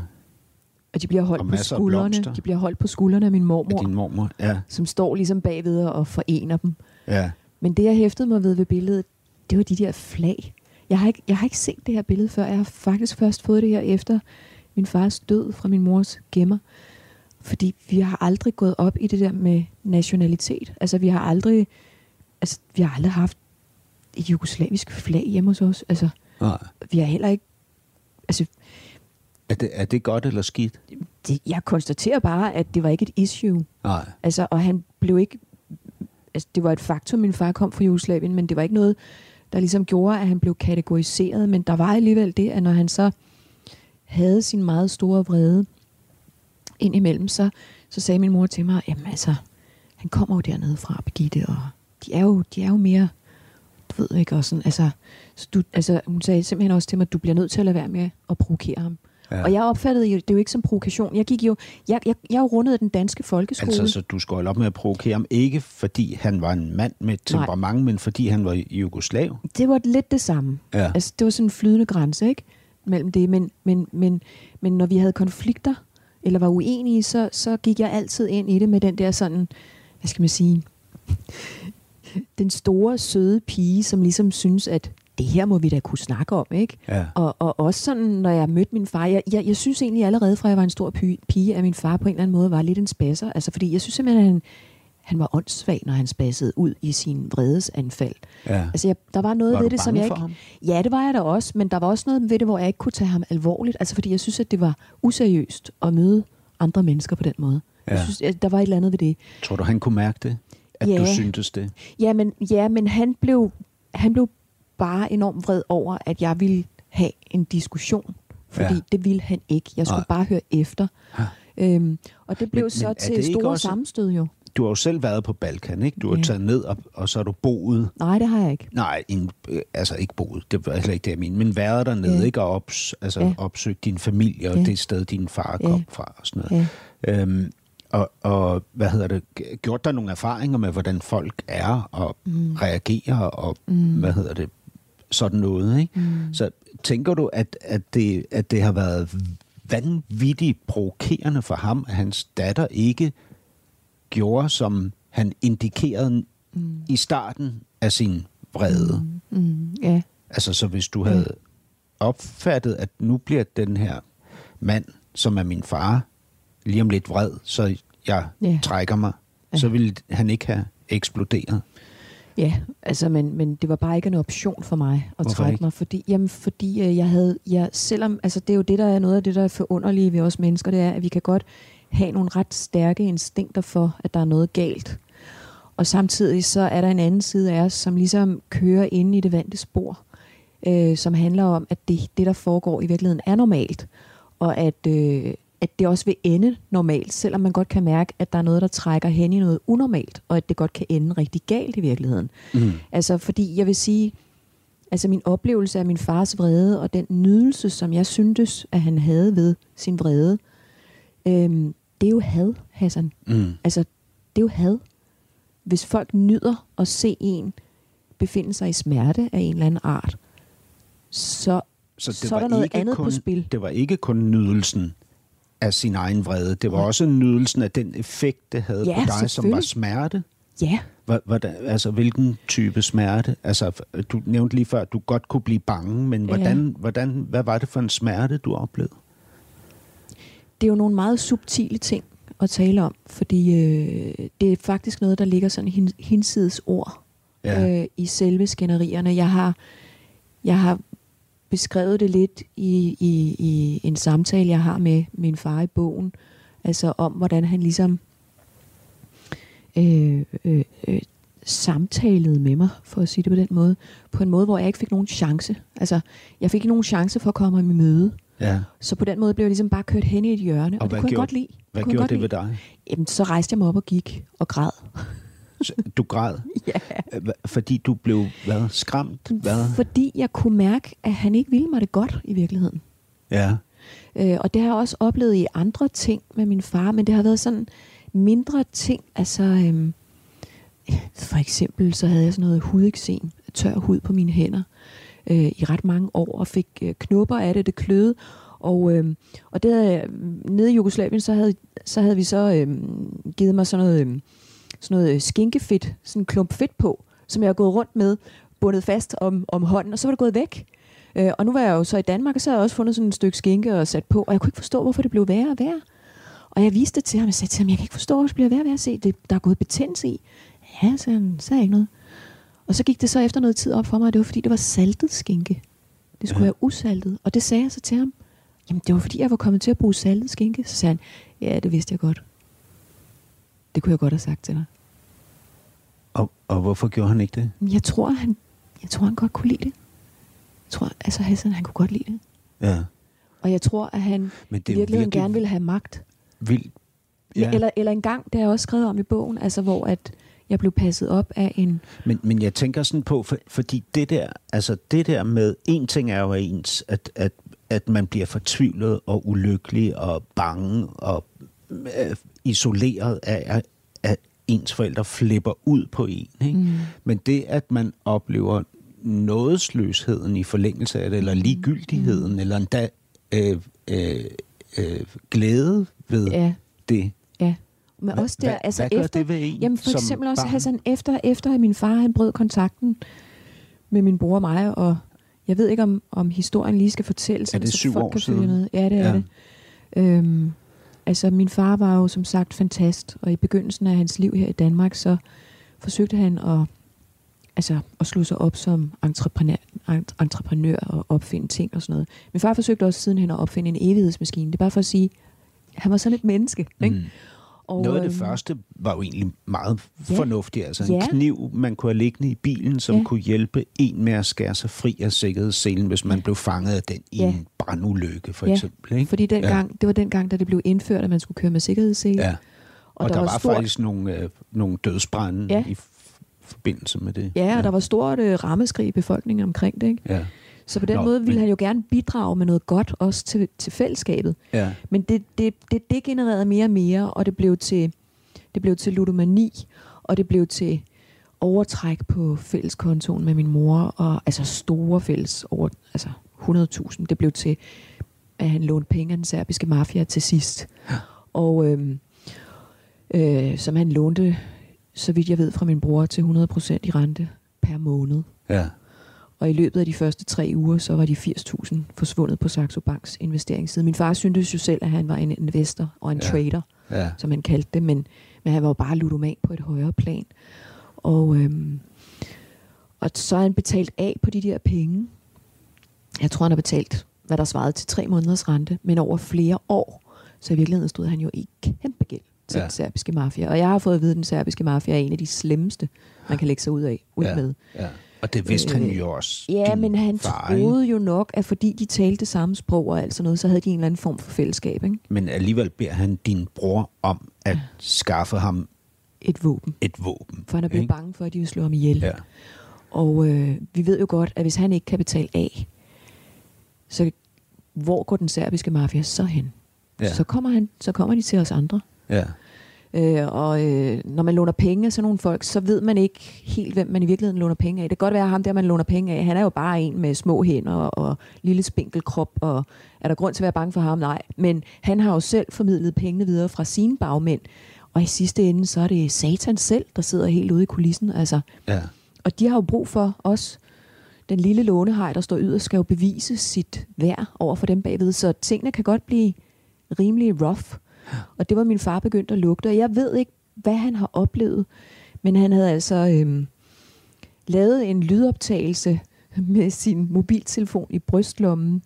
Og de bliver holdt Og på af skuldrene. De bliver holdt på skuldrene af min mormor, din mormor. Ja, som står ligesom bagved og forener dem. ja. Men det, jeg hæftede mig ved ved billedet, det var de der flag. Jeg har, ikke, jeg har ikke set det her billede før. Jeg har faktisk først fået det her efter min fars død fra min mors gemmer. Fordi vi har aldrig gået op i det der med nationalitet. Altså, vi har aldrig, altså, vi har aldrig haft et jugoslavisk flag hjemme hos os. Altså, Nej. vi har heller ikke... Altså, Er det, er det godt eller skidt? det, jeg konstaterer bare, at det var ikke et issue. Nej. Altså, og han blev ikke... Altså, det var et faktum, min far kom fra Jugoslavien, men det var ikke noget, der ligesom gjorde, at han blev kategoriseret. Men der var alligevel det, at når han så havde sin meget store vrede indimellem, så, så sagde min mor til mig, jamen altså, han kommer jo dernede fra, Birgitte, og de er jo, de er jo mere, ved ikke, og sådan, altså, så du, altså, hun sagde simpelthen også til mig, at du bliver nødt til at lade være med at provokere ham. Ja. Og jeg opfattede jo, det er jo ikke som provokation. Jeg gik jo, jeg, jeg, jeg jo rundede den danske folkeskole. Altså, så du skulle holde op med at provokere ham, ikke fordi han var en mand med temperament, Nej. men fordi han var jugoslav? det var lidt det samme. Ja. Altså, det var sådan en flydende grænse, ikke? Mellem det. Men, men, men, men når vi havde konflikter, eller var uenige, så, så gik jeg altid ind i det med den der sådan, hvad skal man sige, den store, søde pige, som ligesom synes, at det her må vi da kunne snakke om, ikke? Ja. Og, og også sådan, når jeg mødte min far, jeg, jeg, jeg synes egentlig allerede fra jeg var en stor pige, at min far på en eller anden måde var lidt en spasser. Altså, fordi jeg synes simpelthen, at han, han var åndssvag, når han spassede ud i sin vredesanfald. Ja. Altså, jeg, der var noget Var ved det, som jeg ikke... ham? Ja, det var jeg da også, men der var også noget ved det, hvor jeg ikke kunne tage ham alvorligt. Altså, fordi jeg synes, at det var useriøst at møde andre mennesker på den måde. Ja. Jeg synes, at der var et eller andet ved det. Tror du, han kunne mærke det? At Ja. du syntes det? Ja, men, ja, men han, blev, han blev bare enormt vred over, at jeg ville have en diskussion. Fordi Ja. ja. det ville han ikke. Jeg skulle Nej. bare høre efter. Ja. Øhm, og det blev Men- så men til store også- sammenstød jo. Du har jo selv været på Balkan, ikke? Du har Ja. taget ned, og, og så har du boet Nej, det har jeg ikke. Nej, en, øh, altså ikke boet, det var heller ikke det, jeg mener, men været dernede, Ja. ja. ikke? Og ops, altså Ja. ja. opsøgt din familie og Ja. det sted, din far Ja. kom fra og sådan noget. Ja. Øhm, og, og hvad hedder det, gjort dig nogle erfaringer med, hvordan folk er og mm. reagerer og mm. hvad hedder det, sådan noget, ikke? Mm. Så tænker du, at, at, det, at det har været vanvittigt provokerende for ham, at hans datter ikke gjorde, som han indikerede mm. i starten af sin vrede? Mm. Mm, ja. Altså, så hvis du havde opfattet, at nu bliver den her mand, som er min far, lige om lidt vred, så jeg Ja. trækker mig, så ville han ikke have eksploderet. Ja, altså, men, men det var bare ikke en option for mig at Hvorfor trække ikke? mig, fordi, jamen, fordi øh, jeg havde, jeg, selvom, altså det er jo det, der er noget af det, der er forunderlige ved os mennesker, det er, at vi kan godt have nogle ret stærke instinkter for, at der er noget galt. Og samtidig så er der en anden side af os, som ligesom kører inde i det vante spor, øh, som handler om, at det, det, der foregår i virkeligheden, er normalt, og at, øh, at det også vil ende normalt, selvom man godt kan mærke, at der er noget, der trækker hen i noget unormalt, og at det godt kan ende rigtig galt i virkeligheden. Mm. Altså, fordi jeg vil sige, altså min oplevelse af min fars vrede, og den nydelse, som jeg syntes, at han havde ved sin vrede, øhm, det er jo had, Hassan. Mm. Altså, det er jo had. Hvis folk nyder at se en befinde sig i smerte af en eller anden art, så, Så, det så er var der noget ikke andet kun, på spil. Det var ikke kun nydelsen af sin egen vrede. Det var Nej. også nydelsen af den effekt, det havde Ja, på dig, som var smerte. Ja, hvordan, altså, hvilken type smerte? Altså, du nævnte lige før, at du godt kunne blive bange, men Ja. hvordan, hvordan, hvad var det for en smerte, du oplevede? det er jo nogle meget subtile ting at tale om, fordi øh, det er faktisk noget, der ligger sådan hin- hinsides ord Ja. øh, i selve skænderierne. Jeg har, jeg har beskrevet det lidt i, i, i en samtale, jeg har med min far i bogen, altså om, hvordan han ligesom øh, øh, øh, samtalede med mig, for at sige det på den måde, på en måde, hvor jeg ikke fik nogen chance. Altså, jeg fik ikke nogen chance for at komme ham i møde. Ja. Så på den måde blev jeg ligesom bare kørt hen i et hjørne, og, Og det kunne jeg gjorde- godt lide. Hvad kunne jeg gjorde godt det ved lide. dig? Jamen, så rejste jeg mig op og gik og græd. Du græd, Ja. Hva- fordi du blev hvad, skræmt? Hvad? Fordi jeg kunne mærke, at han ikke ville mig det godt i virkeligheden. Ja. Øh, og det har jeg også oplevet i andre ting med min far, men det har været sådan mindre ting. Altså, øhm, for eksempel så havde jeg sådan noget hudeksem, tør hud på mine hænder øh, i ret mange år, og fik øh, knupper af det, det kløede. Og, øhm, og det havde, nede i Jugoslavien, så havde, så havde vi så øhm, givet mig sådan noget, øhm, sådan noget øh, skinkefedt, sådan en klump fedt på, som jeg har gået rundt med, bundet fast om, om hånden, og så var det gået væk. Øh, og nu var jeg jo så i Danmark, og så har jeg også fundet sådan et stykke skinke og sat på, og jeg kunne ikke forstå, hvorfor det blev værre og værre. Og jeg viste det til ham, og sagde til ham, jeg kan ikke forstå, hvorfor det bliver værre og værre. Se, det, der er gået betændelse i. Ja, så han sagde ikke noget. Og så gik det så efter noget tid op for mig, at det var fordi, det var saltet skinke. Det skulle ja. være usaltet. Og det sagde jeg så til ham. Jamen, det var fordi, jeg var kommet til at bruge saltet skinke. Så sagde han, ja, det vidste jeg godt. Det kunne jeg godt have sagt til dig. Og, hvorfor gjorde han ikke det? Jeg tror, han, jeg tror, han godt kunne lide det. Jeg tror, altså Hassan, han kunne godt lide det. Ja. Og jeg tror, at han Men det er virkeligheden virkelig gerne ville have magt. vildt. Ja. Eller, eller en gang, det har jeg også skrevet om i bogen, altså hvor at jeg blev passet op af en... Men, men jeg tænker sådan på, for, fordi det der, altså det der med, en ting er jo ens, at, at, at man bliver fortvivlet og ulykkelig og bange og øh, isoleret af, at ens forældre flipper ud på en. Ikke? Mm. Men det, at man oplever nådesløsheden i forlængelse af det, eller ligegyldigheden, mm. eller endda øh, øh, øh, glæde ved Ja, det. ja. Men Hva- også der, hvad- altså hvad efter, det ved en Jamen for eksempel også barn? Hassan, efter, efter at min far han brød kontakten med min bror og mig, og jeg ved ikke, om, om historien lige skal fortælles, Er det så syv folk år kan siden? Ja, det er ja. det. Øhm, altså, min far var jo som sagt fantast, og i begyndelsen af hans liv her i Danmark, så forsøgte han at, altså, at slå sig op som entreprenør, entreprenør og opfinde ting og sådan noget. Min far forsøgte også sidenhen at opfinde en evighedsmaskine. Det er bare for at sige, han var sådan et menneske. Ikke? Mm. Og, Noget af det øhm, første var jo egentlig meget Ja. fornuftigt. Altså en Ja. kniv, man kunne have liggende i bilen, som Ja. kunne hjælpe en med at skære sig fri af sikkerhedsselen, hvis man Ja. blev fanget af den i Ja. en brandulykke, for Ja, eksempel. Ikke? Fordi dengang, det var dengang, da det blev indført, at man skulle køre med sikkerhedssele. Ja. Og, og der, der var, stort, faktisk nogle, øh, nogle dødsbrænde Ja. i forbindelse med det. Ja, og der var stort øh, rammeskrig i befolkningen omkring det. Ikke? Ja. Så på den Nå, måde ville men- han jo gerne bidrage med noget godt også til, til fællesskabet. Ja. Men det, det, det degenererede mere og mere, og det blev til, det blev til ludomani, og det blev til overtræk på fælleskontoen med min mor, og altså store fælles over, altså 100.000. Det blev til, at han lånte penge af den serbiske mafia til sidst. Og øhm, øh, som han lånte, så vidt jeg ved, fra min bror til 100% i rente per måned. ja. Og i løbet af de første tre uger, så var de 80.000 forsvundet på Saxo Banks investeringsside. Min far syntes jo selv, at han var en investor og en Ja. trader, Ja. som han kaldte det, men, men han var jo bare ludoman på et højere plan. Og, øhm, og så har han betalt af på de der penge. Jeg tror, han har betalt, hvad der svarede til tre måneders rente, men over flere år. Så i virkeligheden stod han jo i kæmpe gæld til ja. den serbiske mafia. Og jeg har fået at vide, at den serbiske mafia er en af de slemmeste, man kan lægge sig ud af, ud Ja. med. ja. Og det vidste han Øh, jo også. Ja, men han far, troede jo nok, at fordi de talte samme sprog og alt sådan noget, så havde de en eller anden form for fællesskab. Ikke? Men alligevel beder han din bror om at skaffe ham Et våben. et våben. For han er blevet ikke? bange for, at de vil slå ham ihjel. Ja. Og øh, vi ved jo godt, at hvis han ikke kan betale af, så hvor går den serbiske mafia så hen? Ja. Så, kommer han, så kommer de til os andre. Ja. Øh, og øh, når man låner penge af sådan nogle folk, så ved man ikke helt, hvem man i virkeligheden låner penge af. Det kan godt være, at ham der, man låner penge af, han er jo bare en med små hænder og lille spinkel krop, og er der grund til at være bange for ham? Nej. Men han har jo selv formidlet pengene videre fra sine bagmænd, og i sidste ende, så er det Satan selv, der sidder helt ude i kulissen. Altså, Ja. og de har jo brug for os. Den lille lånehej, der står yderst, skal jo bevise sit værd over for dem bagved. Så tingene kan godt blive rimelig rough. Og det var min far begyndt at lugte. Og jeg ved ikke, hvad han har oplevet. Men han havde altså øhm, lavet en lydoptagelse med sin mobiltelefon i brystlommen,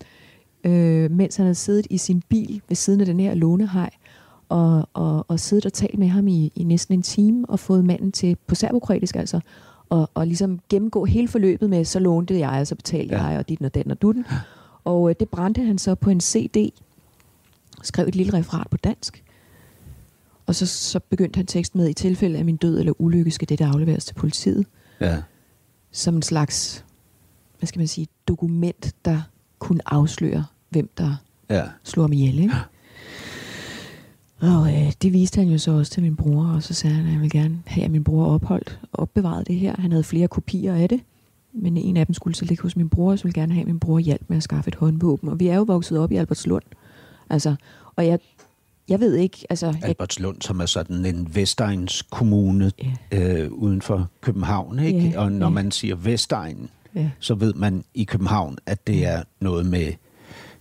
øh, mens han havde siddet i sin bil ved siden af den her lånehej, og, og, og siddet og talt med ham i, i næsten en time, og fået manden til, på serbokretisk altså, og, og ligesom gennemgå hele forløbet med, så lånte jeg, og så betalte ja. jeg, og dit og den og dutten. Og øh, det brændte han så på en CD, skrev et lille referat på dansk, og så, så begyndte han teksten med, i tilfælde af min død eller ulykke, skal dette afleveres til politiet, Ja. som en slags, hvad skal man sige, dokument, der kunne afsløre, hvem der Ja. slog ham ihjel, ikke? Og øh, det viste han jo så også til min bror, og så sagde han, at han ville gerne have, at min bror opholdt og opbevaret det her. Han havde flere kopier af det, men en af dem skulle så ligge hos min bror, og så ville gerne have, at min bror hjælp med at skaffe et håndvåben. Og vi er jo vokset op i Albertslund. Altså, og jeg, jeg ved ikke, altså... Jeg, Albertslund, som er sådan en Vestegns kommune Ja. øh, uden for København, ikke? Ja, Og når ja. man siger Vestegn, ja, så ved man i København, at det er noget med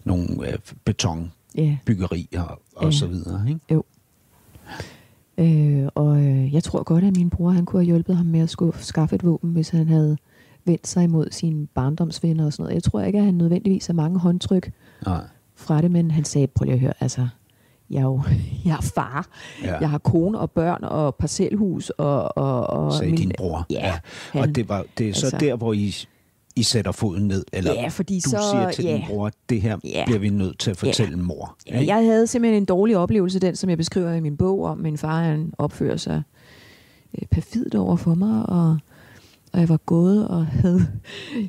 nogle øh, betonbyggerier og, og Ja. så videre, ikke? jo. Øh, og øh, jeg tror godt, at min bror han kunne have hjulpet ham med at skuffe, skaffe et våben, hvis han havde vendt sig imod sine barndomsvenner og sådan noget. Jeg tror ikke, at han nødvendigvis har mange håndtryk Nej. Fra det, men han sagde, prøv lige at høre, altså, jeg er jo jeg er far. Ja. Jeg har kone og børn og parcelhus og... og, og sagde min, din bror. Ja, Og han- det, var, det er så altså- der, hvor I, I sætter foden ned, eller Ja, fordi du så- siger til ja. din bror, det her Ja. bliver vi nødt til at fortælle mor. Ja, jeg havde simpelthen en dårlig oplevelse, den som jeg beskriver i min bog, om min far han opfører sig øh, perfidt over for mig, og, og jeg var gået og havde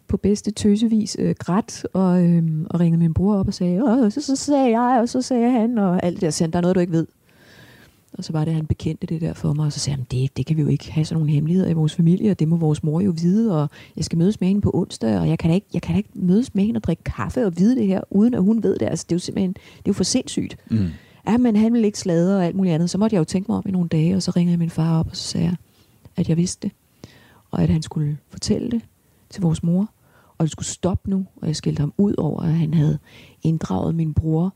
på bedste tøsevis øh, grædt, og, øh, og ringede min bror op og sagde, og så, så sagde jeg, og så sagde han, og alt det der, han, der er noget, du ikke ved. Og så var det, at han bekendte det der for mig, og så sagde han, det, det kan vi jo ikke have sådan nogle hemmeligheder i vores familie, og det må vores mor jo vide, og jeg skal mødes med hende på onsdag, og jeg kan da ikke, jeg kan da ikke mødes med hende og drikke kaffe og vide det her, uden at hun ved det. Altså, det er jo simpelthen, det er jo for sindssygt. Mm. Ja, men han ville ikke sladre og alt muligt andet. Så måtte jeg jo tænke mig om i nogle dage, og så ringede jeg min far op, og så sagde jeg, at jeg vidste det. Og at han skulle fortælle det til vores mor. Og det skulle stoppe nu, og jeg skældte ham ud over, at han havde inddraget min bror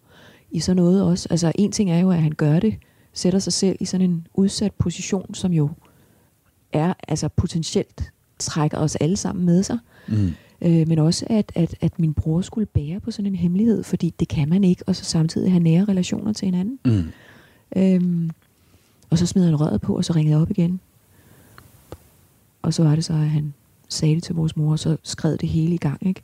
i sådan noget også. Altså en ting er jo, at han gør det, sætter sig selv i sådan en udsat position, som jo er altså potentielt trækker os alle sammen med sig. Mm. Øh, men også, at, at, at min bror skulle bære på sådan en hemmelighed, fordi det kan man ikke, og så samtidig have nære relationer til hinanden. Mm. Øhm, og så smed han røret på, og så ringede jeg op igen. Og så var det så, at han sagde det til vores mor, og så skred det hele i gang, ikke?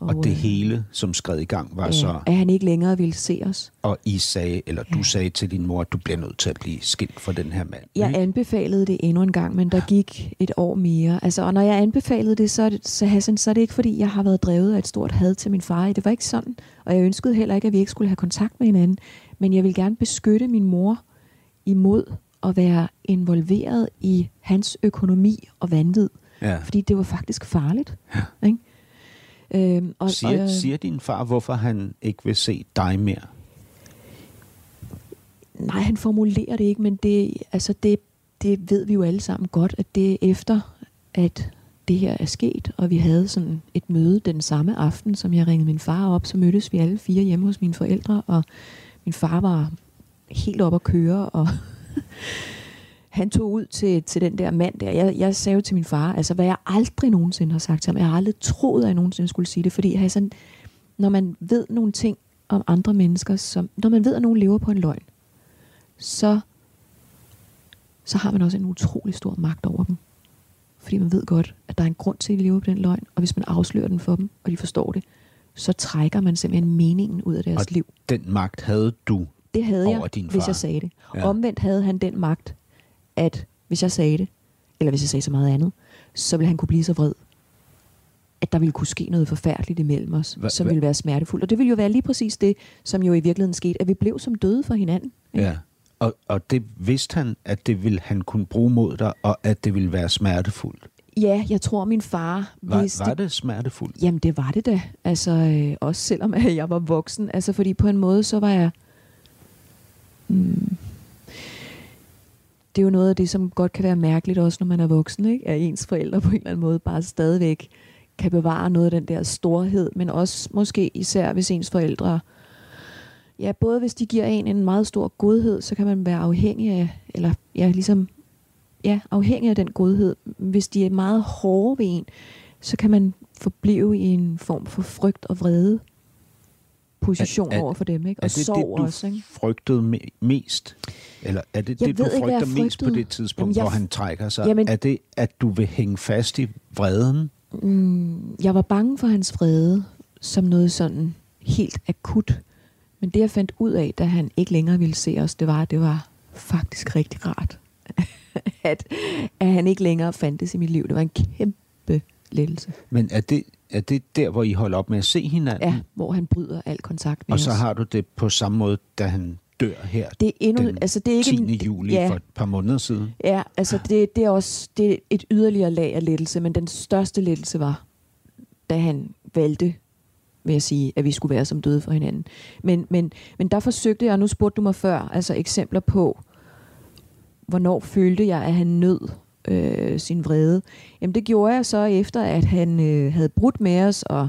Og det øh, hele, som skred i gang, var ja, så, At han ikke længere ville se os. og I sagde, eller du Ja. sagde til din mor, at du bliver nødt til at blive skilt fra den her mand. Jeg anbefalede det endnu en gang, men der gik et år mere. Altså, og når jeg anbefalede det, så, så, Hassan, så er det ikke, fordi jeg har været drevet af et stort had til min far. Det var ikke sådan. Og jeg ønskede heller ikke, at vi ikke skulle have kontakt med hinanden. Men jeg vil gerne beskytte min mor imod at være involveret i hans økonomi og vanvid. Ja. Fordi det var faktisk farligt. Ja. Ikke? Øhm, og, Siger, og, siger din far, hvorfor han ikke vil se dig mere? Nej, han formulerer det ikke, men det, altså det, det ved vi jo alle sammen godt, at det er efter, at det her er sket, og vi havde sådan et møde den samme aften, som jeg ringede min far op, så mødtes vi alle fire hjemme hos mine forældre, og min far var helt op at køre, og han tog ud til, til den der mand der. Jeg, jeg sagde jo til min far, altså hvad jeg aldrig nogensinde har sagt til ham, jeg har aldrig troet, at jeg nogensinde skulle sige det, fordi Hassan, når man ved nogle ting om andre mennesker, som, når man ved, at nogen lever på en løgn, så, så har man også en utrolig stor magt over dem. Fordi man ved godt, at der er en grund til, at de lever på den løgn, og hvis man afslører den for dem, og de forstår det, så trækker man simpelthen meningen ud af deres Og liv. Den magt havde du. Det havde jeg, hvis jeg sagde det. Ja. Omvendt havde han den magt, at hvis jeg sagde det, eller hvis jeg sagde så meget andet, så ville han kunne blive så vred, at der ville kunne ske noget forfærdeligt imellem os, Hva- som hva- ville være smertefuldt. Og det ville jo være lige præcis det, som jo i virkeligheden skete, at vi blev som døde for hinanden. ikke? Ja. Og, og det vidste han, at det ville han kunne bruge mod dig, og at det ville være smertefuldt. Ja, jeg tror, min far Var, vidste... var det smertefuldt? Jamen, det var det da. Altså, øh, også selvom jeg var voksen. Altså, fordi på en måde, så var jeg... Mm, det er jo noget af det, som godt kan være mærkeligt også, når man er voksen, ikke? At ens forældre på en eller anden måde bare stadigvæk kan bevare noget af den der storhed, men også måske især, hvis ens forældre... Ja, både hvis de giver en en meget stor godhed, så kan man være afhængig af, eller ja, ligesom, ja, afhængig af den godhed. Hvis de er meget hårde ved en, så kan man forblive i en form for frygt og vrede position Er- er- over for dem, ikke? Er Og det det, sorg du også, ikke? frygtede me- mest? Eller er det Jeg det, du ikke, frygter jeg mest på det tidspunkt, Jamen, jeg hvor han trækker sig? Jamen- Er det, at du vil hænge fast i vreden? Mm, jeg var bange for hans vrede som noget sådan helt akut. Men det, jeg fandt ud af, da han ikke længere ville se os, det var, at det var faktisk rigtig rart. at, at han ikke længere fandtes i mit liv. Det var en kæmpe lettelse. Men er det, er det der, hvor I holder op med at se hinanden? Ja, hvor han bryder al kontakt med Og så os. har du det på samme måde, da han dør her det er endnu, den altså det er ikke 10. en, juli ja, for et par måneder siden. Ja, altså det, det er også det er et yderligere lag af lettelse, men den største lettelse var, da han valgte vil jeg sige, at vi skulle være som døde for hinanden. Men, men, men der forsøgte jeg, og nu spurgte du mig før, altså eksempler på, hvornår følte jeg, at han nød øh, sin vrede. Jamen det gjorde jeg så efter, at han øh, havde brudt med os, og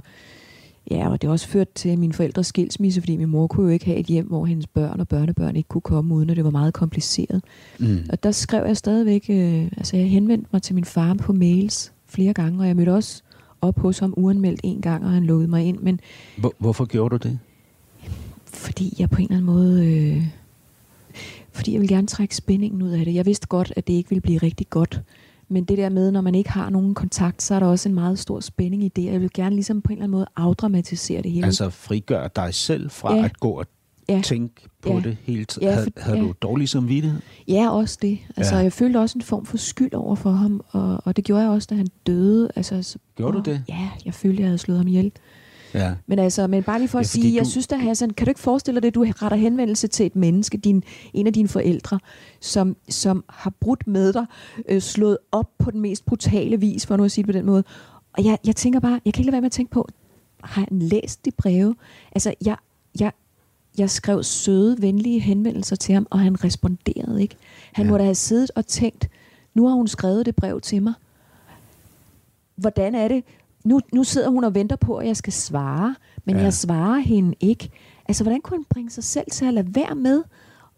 ja, og det også ført til min forældres skilsmisse, fordi min mor kunne jo ikke have et hjem, hvor hendes børn og børnebørn ikke kunne komme, uden at det var meget kompliceret. Mm. Og der skrev jeg stadigvæk, øh, altså jeg henvendte mig til min far på mails flere gange, og jeg mødte også op hos ham uanmeldt en gang, og han lukkede mig ind, men Hvor, hvorfor gjorde du det? fordi jeg på en eller anden måde... Øh, fordi jeg vil gerne trække spændingen ud af det. Jeg vidste godt, at det ikke ville blive rigtig godt. Men det der med, når man ikke har nogen kontakt, så er der også en meget stor spænding i det. Jeg vil gerne ligesom på en eller anden måde afdramatisere det hele. Altså frigøre dig selv fra Ja. at gå og ja. tænke på Ja. det hele tiden. Ja, Havde, for- havde ja. du dårlig samvittighed? ja, også det. Altså, Ja. jeg følte også en form for skyld over for ham, og, og det gjorde jeg også, da han døde. Altså, så, Gjorde du åh, det? Ja, jeg følte, jeg havde slået ham ihjel. Ja. Men altså, men bare lige for Ja, at fordi sige, jeg du- synes da, Hassan, kan du ikke forestille dig det, du retter henvendelse til et menneske, din, en af dine forældre, som, som har brudt med dig, øh, slået op på den mest brutale vis, for nu at sige det på den måde. Og jeg, jeg tænker bare, jeg kan ikke lade være med at tænke på, har han læst de breve? Altså, jeg, jeg, jeg skrev søde, venlige henvendelser til ham, og han responderede ikke. Han Ja. ja. må da have siddet og tænkt, nu har hun skrevet det brev til mig hvordan er det? Nu, nu sidder hun og venter på, at jeg skal svare, men Ja. jeg svarer hende ikke. Altså, hvordan kunne han bringe sig selv til at lade være med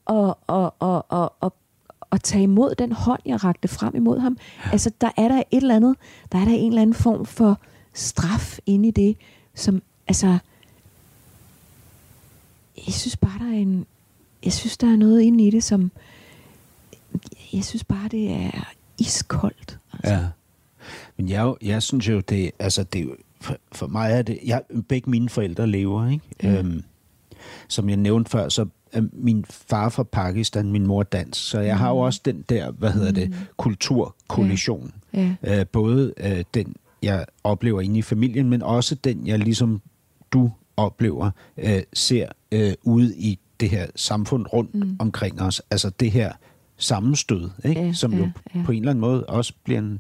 og, og, og, og, og, og tage imod den hånd, jeg rakte frem imod ham? Altså, der er der et eller andet, der er der en eller anden form for straf inde i det, som, altså, jeg synes bare, der er en, jeg synes, der er noget inde i det, som, jeg synes bare, det er iskoldt. Altså. Ja. Men jeg, jeg synes jo, det, altså det er for, for mig er det, jeg, begge mine forældre lever, ikke? Ja. Øhm, som jeg nævnte før, så er min far fra Pakistan, min mor dansk, så jeg har jo også den der, hvad hedder det, kulturkollision. Ja. Øh, både øh, den, jeg oplever inde i familien, men også den, jeg ligesom du oplever, øh, ser øh, ude i det her samfund rundt mm. omkring os. Altså det her sammenstød, ikke? Ja, som jo ja, ja. på en eller anden måde også bliver en,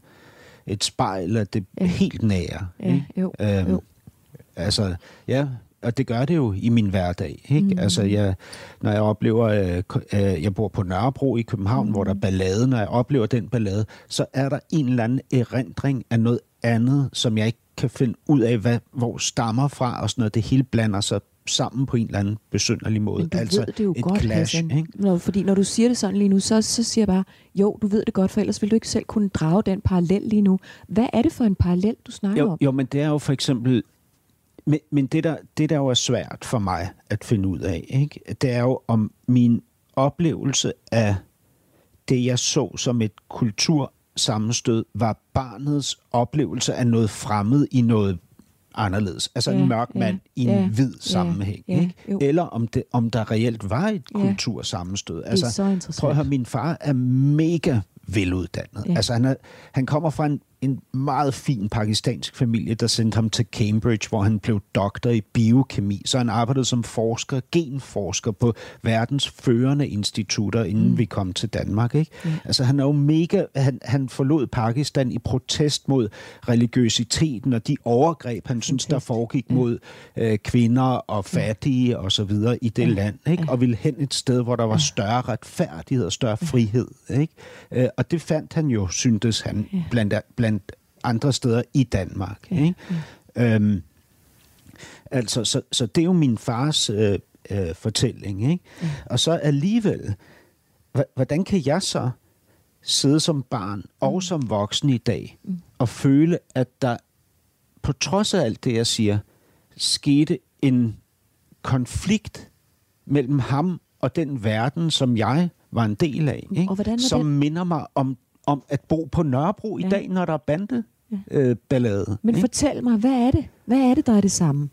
et spejl af det Ja. helt nære. Ja, ikke? jo, Øhm, jo. Altså, ja, og det gør det jo i min hverdag. Ikke? Mm. Altså, jeg, når jeg oplever, øh, øh, jeg bor på Nørrebro i København, mm. hvor der er ballade, når jeg oplever den ballade, så er der en eller anden erindring af noget andet, som jeg ikke kan finde ud af, hvad, hvor stammer fra, og sådan noget. Det hele blander sig sammen på en eller anden besynderlig måde. Men du altså ved det jo et godt, clash, Hassan. ikke? Når, fordi når du siger det sådan lige nu, så, så siger jeg bare, jo, du ved det godt, for ellers vil du ikke selv kunne drage den parallel lige nu. Hvad er det for en parallel, du snakker Jo, om? jo, men det er jo for eksempel... Men, men det, der, det, der jo er svært for mig at finde ud af, ikke? det er jo om min oplevelse af det, jeg så som et kultursammenstød, var barnets oplevelse af noget fremmed i noget anderledes. Altså ja, en mørk mand ja, i en ja, hvid sammenhæng. ja, ikke? jo. Eller om, det, om der reelt var et Ja. kultursammenstød. Det er så interessant. Prøv at høre, min far er mega veluddannet. Ja. Altså, han, er, han kommer fra en, en meget fin pakistansk familie, der sendte ham til Cambridge, hvor han blev doktor i biokemi. Så han arbejdede som forsker, genforsker på verdens førende institutter, inden mm. vi kom til Danmark. Ikke? Ja. Altså, han er jo mega... Han, han forlod Pakistan i protest mod religiøsiteten og de overgreb, han synes, der foregik mod øh, kvinder og fattige og så videre i det Ja. land. Ikke? Og ville hen et sted, hvor der var større retfærdighed og større frihed. Ikke? Øh, og det fandt han jo, syntes han, Ja. blandt, blandt andre steder i Danmark. Ikke? Øhm, altså, så, så det er jo min fars øh, øh, fortælling. Ikke? Ja. Og så alligevel, hvordan kan jeg så sidde som barn og som voksen i dag Mm. og føle, at der på trods af alt det, jeg siger, skete en konflikt mellem ham og den verden, som jeg var en del af, ikke? Og hvordan som den? minder mig om, om at bo på Nørrebro ja. i dag, når der er bande. Ja. Øh, ballade, Men ikke? fortæl mig, hvad er det? Hvad er det, der er det samme?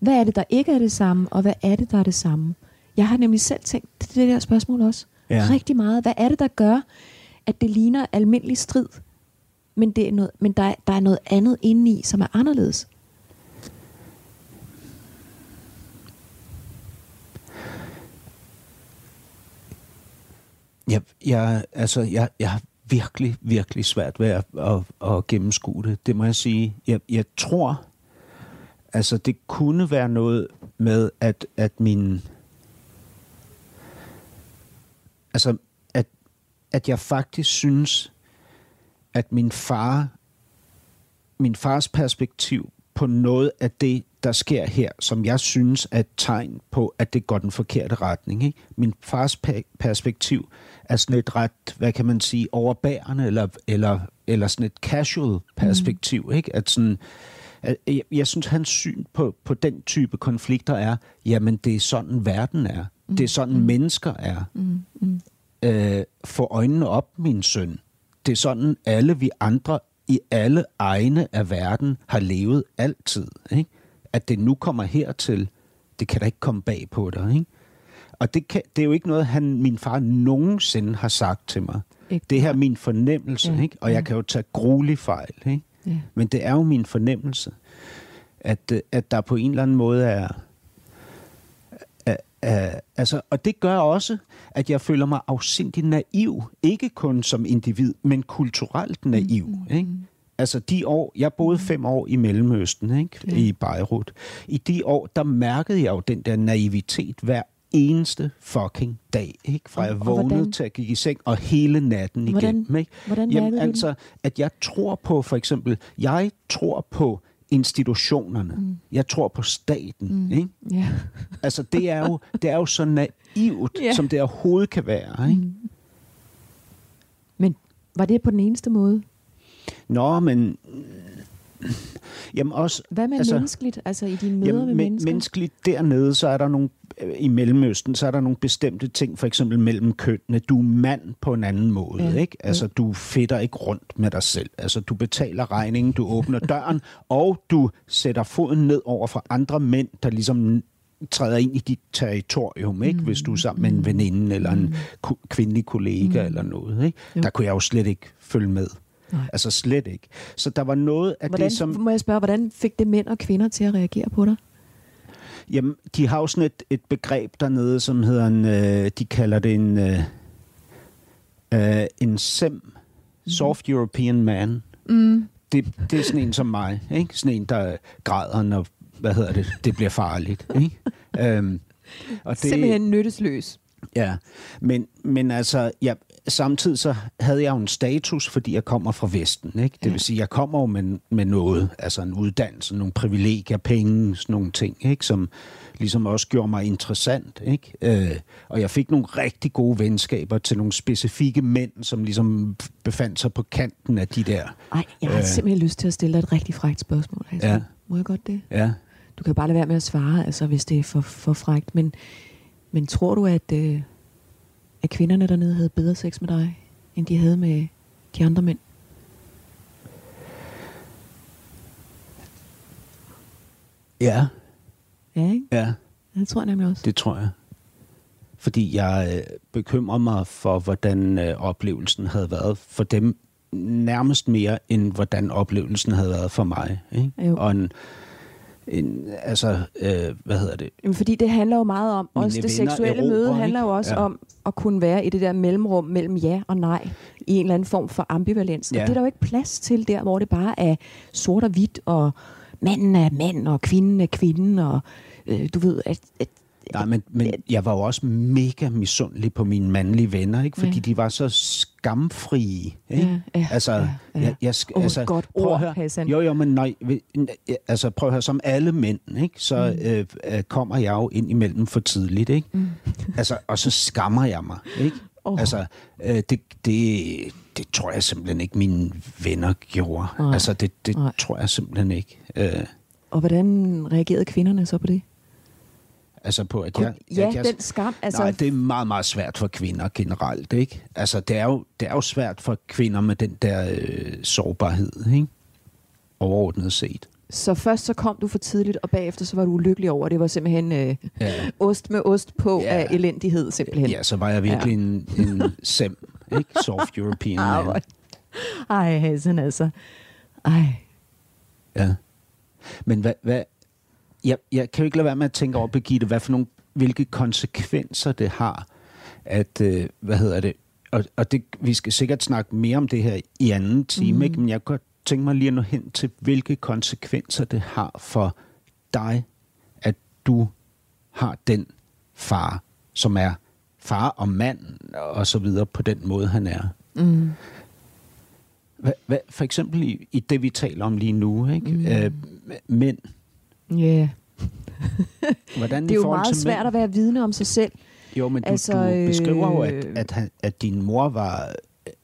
Hvad er det, der ikke er det samme, og hvad er det, der er det samme? Jeg har nemlig selv tænkt det, det der spørgsmål også. Ja. Rigtig meget. Hvad er det, der gør, at det ligner almindelig strid, men, det er noget, men der, er, der er noget andet indeni, som er anderledes? Jeg, jeg, altså, jeg, jeg har virkelig, virkelig svært ved at, at, at gennemskue det. Det må jeg sige. Jeg, jeg tror, Altså, det kunne være noget med, at, at min... Altså, at, at jeg faktisk synes, at min far, min fars perspektiv på noget af det, der sker her, som jeg synes er et tegn på, at det går den forkerte retning. Ikke? Min fars pe- perspektiv er sådan et ret, hvad kan man sige, overbærende, eller, eller, eller sådan et casual perspektiv. Mm. Ikke? At sådan, at jeg, jeg synes, hans syn på, på den type konflikter er, jamen det er sådan verden er. Mm. Det er sådan mm. mennesker er. Mm. Mm. Øh, få øjnene op, min søn. Det er sådan, alle vi andre i alle egne af verden har levet altid. Ikke? At det nu kommer hertil, det kan da ikke komme bag på dig. Ikke? Og det, kan, det er jo ikke noget, han, min far nogensinde har sagt til mig. Ikke det her er min fornemmelse, ja, ikke? og jeg kan jo tage gruelig fejl. Ikke? Ja. Men det er jo min fornemmelse, at, at der på en eller anden måde er... er, er altså, og det gør også, at jeg føler mig afsindig naiv. Ikke kun som individ, men kulturelt naiv. Mm, ikke? Altså de år, jeg boede fem år i Mellemøsten, ikke? Ja. i Beirut. I de år, der mærkede jeg jo den der naivitet hver eneste fucking dag, ikke? Fra jeg vågnede til at gik i seng, og hele natten hvordan, igennem, ikke? Hvordan Jamen, altså, at jeg tror på, for eksempel, jeg tror på institutionerne. Mm. Jeg tror på staten, mm. ikke? Yeah. Altså, det er jo, det er jo så naivt, yeah. som det overhovedet kan være, ikke? Mm. Men var det på den eneste måde? Nå, men Jamen også, Hvad med altså, menneskeligt, altså i dine møder jamen, med mennesker? Menneskeligt dernede, så er der nogle, i Mellemøsten, så er der nogle bestemte ting, for eksempel mellem kønnene. Du er mand på en anden måde, ja. ikke? Altså, du fedter ikke rundt med dig selv. Altså, du betaler regningen, du åbner døren, og du sætter foden ned over for andre mænd, der ligesom træder ind i dit territorium, ikke? Mm. hvis du er sammen med en mm. veninde eller en mm. kvindelig kollega mm. eller noget. Ikke? Der kunne jeg jo slet ikke følge med. Nej. Altså slet ikke. Så der var noget af hvordan, det, som... Må jeg spørge, hvordan fik det mænd og kvinder til at reagere på dig? Jamen, de har jo sådan et, et begreb dernede, som hedder en... Øh, de kalder det en... Øh, øh, en SEM. Mm. Soft European Man. Mm. Det, det er sådan en som mig. Ikke? Sådan en, der græder, når hvad hedder det, det bliver farligt. Ikke? øhm, og det, Simpelthen nyttesløs. Ja, men, men altså, ja, samtidig så havde jeg jo en status, fordi jeg kommer fra Vesten. Ikke? Det vil sige, jeg kommer jo med, med noget, altså en uddannelse, nogle privilegier, penge, sådan nogle ting, ikke? som ligesom også gjorde mig interessant. Ikke? Øh, og jeg fik nogle rigtig gode venskaber til nogle specifikke mænd, som ligesom befandt sig på kanten af de der... Ej, jeg har øh, simpelthen lyst til at stille dig et rigtig frækt spørgsmål. Altså. Ja. Må jeg godt det? Ja. Du kan bare lade være med at svare, altså, hvis det er for, for frækt. Men, men tror du, at... Øh, at kvinderne dernede havde bedre sex med dig, end de havde med de andre mænd? Ja. Ja, ikke? Ja. Det tror jeg nemlig også. Det tror jeg. Fordi jeg øh, bekymrer mig for, hvordan øh, oplevelsen havde været for dem, nærmest mere, end hvordan oplevelsen havde været for mig. Ikke? Jo. Og en, en, altså, øh, hvad hedder det? Jamen, fordi det handler jo meget om, Mine også det seksuelle Europa, møde handler jo også ja. om at kunne være i det der mellemrum mellem ja og nej, i en eller anden form for ambivalens. Ja. Og det er der jo ikke plads til der, hvor det bare er sort og hvidt, og manden er mand, og kvinden er kvinden, og øh, du ved, at, at Nej, men, men jeg var jo også mega misundelig på mine mandlige venner, ikke? fordi ja. de var så skamfrie. Ikke? Ja, ja, altså, ja, ja. Jeg, jeg, oh, altså, godt prøv ord, at høre. Jo, jo, men nej, altså prøv at høre, som alle mænd, ikke? så mm. øh, øh, kommer jeg jo ind imellem for tidligt. Ikke? Mm. altså, og så skammer jeg mig. Ikke? Oh. Altså, øh, det, det, det tror jeg simpelthen ikke, mine venner gjorde. Nej. Altså, det, det tror jeg simpelthen ikke. Øh. Og hvordan reagerede kvinderne så på det? Altså på, at jeg... Ja, at jeg, den skam. Altså... Nej, det er meget, meget svært for kvinder generelt, ikke? Altså, det er jo, det er jo svært for kvinder med den der øh, sårbarhed, ikke? Overordnet set. Så først så kom du for tidligt, og bagefter så var du ulykkelig over, det var simpelthen øh, ja. ost med ost på ja. af elendighed, simpelthen. Ja, så var jeg virkelig ja. en, en sem, ikke? Soft European man. Ej, Hassan, altså. Ej. Ja. Men hvad, hvad, jeg, jeg kan jo ikke lade være med at tænke over, Birgitte, hvad for nogle, hvilke konsekvenser det har, at, øh, hvad hedder det, og, og det, vi skal sikkert snakke mere om det her i anden time, mm. ikke? men jeg kan godt tænke mig lige at nå hen til, hvilke konsekvenser det har for dig, at du har den far, som er far og mand og så videre på den måde, han er. Mm. Hva, hva, for eksempel i, i det, vi taler om lige nu, ikke? Mm. Øh, mænd. Ja. Yeah. Hvordan Det er jo meget svært at være vidne om sig selv. Jo, men du, Altså, du beskriver jo, at, øh, at, at din mor var...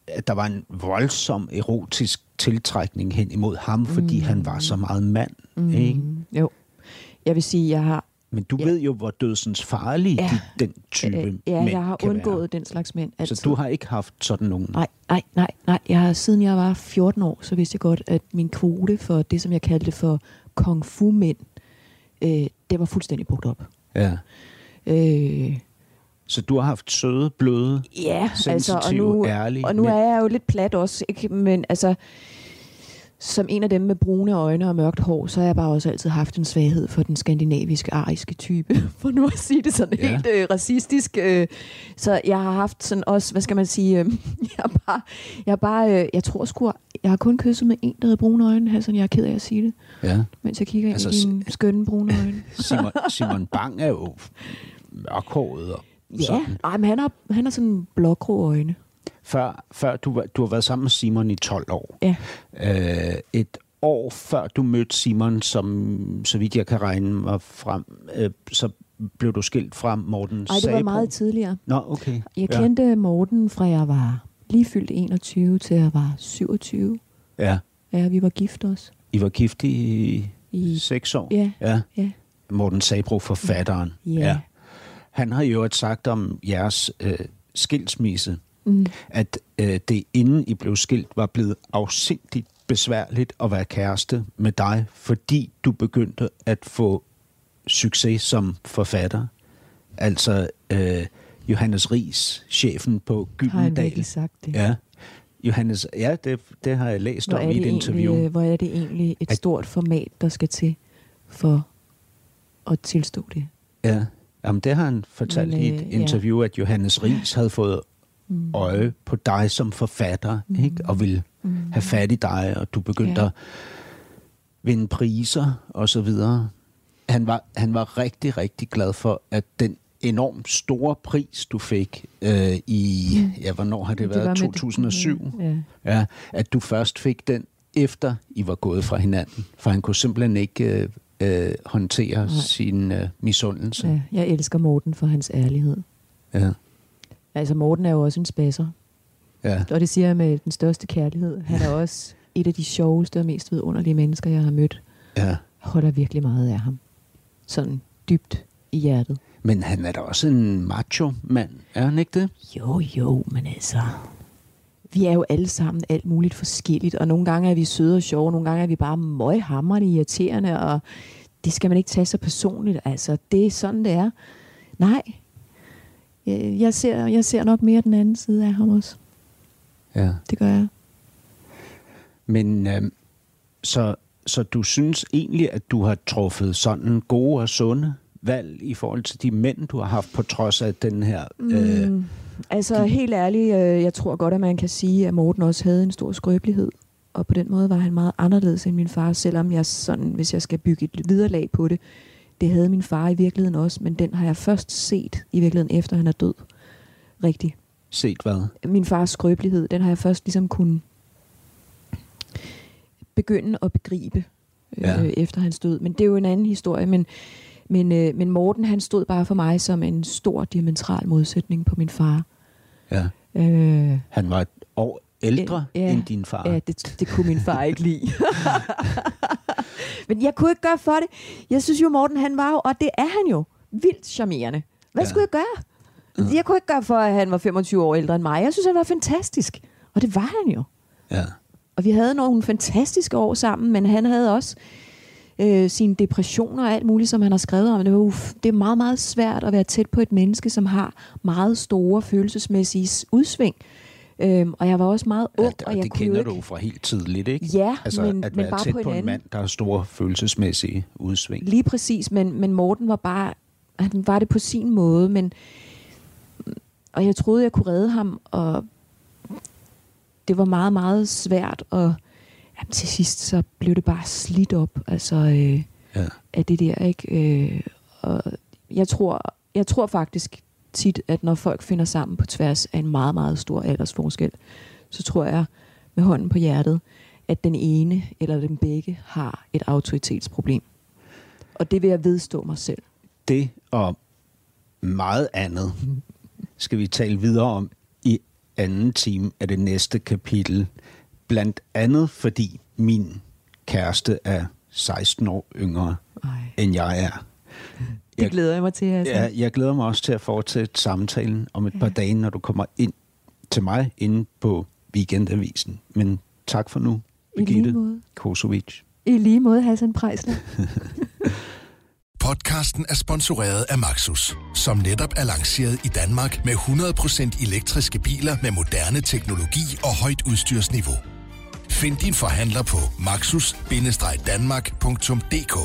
At der var en voldsom erotisk tiltrækning hen imod ham, fordi Mm. han var så meget mand. Mm. Ikke? Jo. Jeg vil sige, jeg har, Men du Ja. ved jo, hvor dødsens farlige Ja. de, den type øh, ja, mænd jeg har undgået være. den slags mænd. Altid. Så du har ikke haft sådan nogen? Nej, nej, nej, nej. Jeg har, siden jeg var 14 år, så vidste jeg godt, at min kvote for det, som jeg kaldte for kung fu mænd, øh, det var fuldstændig brugt op. Ja. Øh, Så du har haft søde, bløde, ja, altså, og sensitive, nu, ærlige og nu er jeg jo lidt plat også, ikke? men altså, som en af dem med brune øjne og mørkt hår, så har jeg bare også altid haft en svaghed for den skandinaviske, ariske type, for nu at sige det sådan Ja. ja. helt øh, racistisk. Øh, så jeg har haft sådan også, hvad skal man sige, øh, jeg har bare, jeg har bare, øh, jeg tror sgu, jeg har kun kysset med en, der havde brune øjne, Hassan, jeg er ked af at sige det, Ja. mens jeg kigger Altså, altså, ind i dine skønne brune øjne. Simon, Simon Bang er jo mørkhåret og Ja, sådan. Ej, men han har, han har sådan blågrå øjne. Før, før du, du har været sammen med Simon i 12 år. Ja. Øh, et år før du mødte Simon, som så vidt jeg kan regne mig frem, øh, så blev du skilt fra Morten Nej, det var Sabro. meget tidligere. Nå, okay. Jeg ja. kendte Morten fra jeg var lige fyldt 21 til jeg var 27. Ja. Ja, vi var gift også. I var gift i, I- seks år? Ja, ja. ja. Morten Sabro, forfatteren. Ja. Han har jo sagt om jeres øh, skilsmisse, Mm. at øh, det inden I blev skilt var blevet afsindigt besværligt at være kæreste med dig, fordi du begyndte at få succes som forfatter. Altså øh, Johannes Ries, chefen på Har han Gyldendal. sagt det? Ja, Johannes, ja det, det har jeg læst Hvor om i et interview. egentlig, hvor er det egentlig et At- stort format, der skal til for at tilstå det? Ja, Jamen, det har han fortalt Men, i øh, et ja. interview, at Johannes Ries havde fået Mm. øje på dig som forfatter, mm. ikke? og ville Mm. have fat i dig, og du begyndte ja. At vinde priser og så videre. Han var, han var rigtig, rigtig glad for, at den enormt store pris, du fik øh, i, ja, hvornår har det, Det været? var med- 2007? Ja. Ja, at du først fik den, efter I var gået fra hinanden. For han kunne simpelthen ikke øh, øh, håndtere Nej. sin øh, misundelse. ja, jeg elsker Morten for hans ærlighed. Ja. Altså, Morten er jo også en spasser. Ja. Og det siger jeg med den største kærlighed. Han er også et af de sjoveste og mest vidunderlige mennesker, jeg har mødt. ja. Holder virkelig meget af ham. Sådan dybt i hjertet. Men han er da også en macho-mand, er han ikke det? Jo, jo, men altså... Vi er jo alle sammen alt muligt forskelligt, og nogle gange er vi søde og sjove, nogle gange er vi bare møghamrende irriterende, og det skal man ikke tage så personligt. Altså, det er sådan, det er. Nej. Jeg jeg ser, jeg ser nok mere den anden side af ham også. Ja. Det gør jeg. Men øh, så, så du synes egentlig, at du har truffet sådan gode og sunde valg i forhold til de mænd, du har haft, på trods af den her... Øh, Mm, altså helt ærligt, øh, jeg tror godt, at man kan sige, at Morten også havde en stor skrøbelighed. Og på den måde var han meget anderledes end min far, selvom jeg sådan, hvis jeg skal bygge et viderelag på det, det havde min far i virkeligheden også, men den har jeg først set i virkeligheden efter han er død. Rigtig. set hvad? Min fars skrøbelighed, den har jeg først ligesom kunnet begynde at begribe øh, Ja. efter hans død. Men det er jo en anden historie. Men, men, øh, men Morten, han stod bare for mig som en stor diametral modsætning på min far. Ja. Øh, Han var et år ældre Ja. ja. end din far. ja, det, det kunne min far ikke lide. men jeg kunne ikke gøre for det. Jeg synes jo, Morten, han var jo, og det er han jo, vildt charmerende. Hvad Ja. ja. skulle jeg gøre? Jeg kunne ikke gøre for, at han var 25 år ældre end mig. Jeg synes, han var fantastisk. Og det var han jo. Ja. Og vi havde nogle fantastiske år sammen, men han havde også øh, sine depressioner og alt muligt, som han har skrevet om. Det, var, uf, det er meget, meget svært at være tæt på et menneske, som har meget store følelsesmæssige udsving. Øhm, og jeg var også meget ung, Ja, og og jeg det kunne kender jo ikke... du fra helt tidligt, ikke? Ja, altså, men- at men være bare tæt på en på en mand, der har store følelsesmæssige udsving. Lige præcis, men, men Morten var bare... Han var det på sin måde, men... Og jeg troede, jeg kunne redde ham, og det var meget, meget svært, og jamen, til sidst så blev det bare slidt op. Altså, øh, Ja. af det der, ikke? Øh, og jeg tror, jeg tror faktisk tit, at når folk finder sammen på tværs af en meget, meget stor aldersforskel, så tror jeg med hånden på hjertet, at den ene eller den begge har et autoritetsproblem. Og det vil jeg vedstå mig selv. Det og meget andet skal vi tale videre om i anden time af det næste kapitel. Blandt andet fordi min kæreste er 16 år yngre, Ej. end jeg er. Det glæder jeg mig til, altså. Ja, jeg glæder mig også til at fortsætte samtalen om et par dage, når du kommer ind til mig inde på Weekendavisen. Men tak for nu, Birgitte måde. Kosovic. I lige måde, Hassan Prejsler. Podcasten er sponsoreret af Maxus, som netop er lanceret i Danmark med 100% elektriske biler med moderne teknologi og højt udstyrsniveau. Find din forhandler på maxus-danmark.dk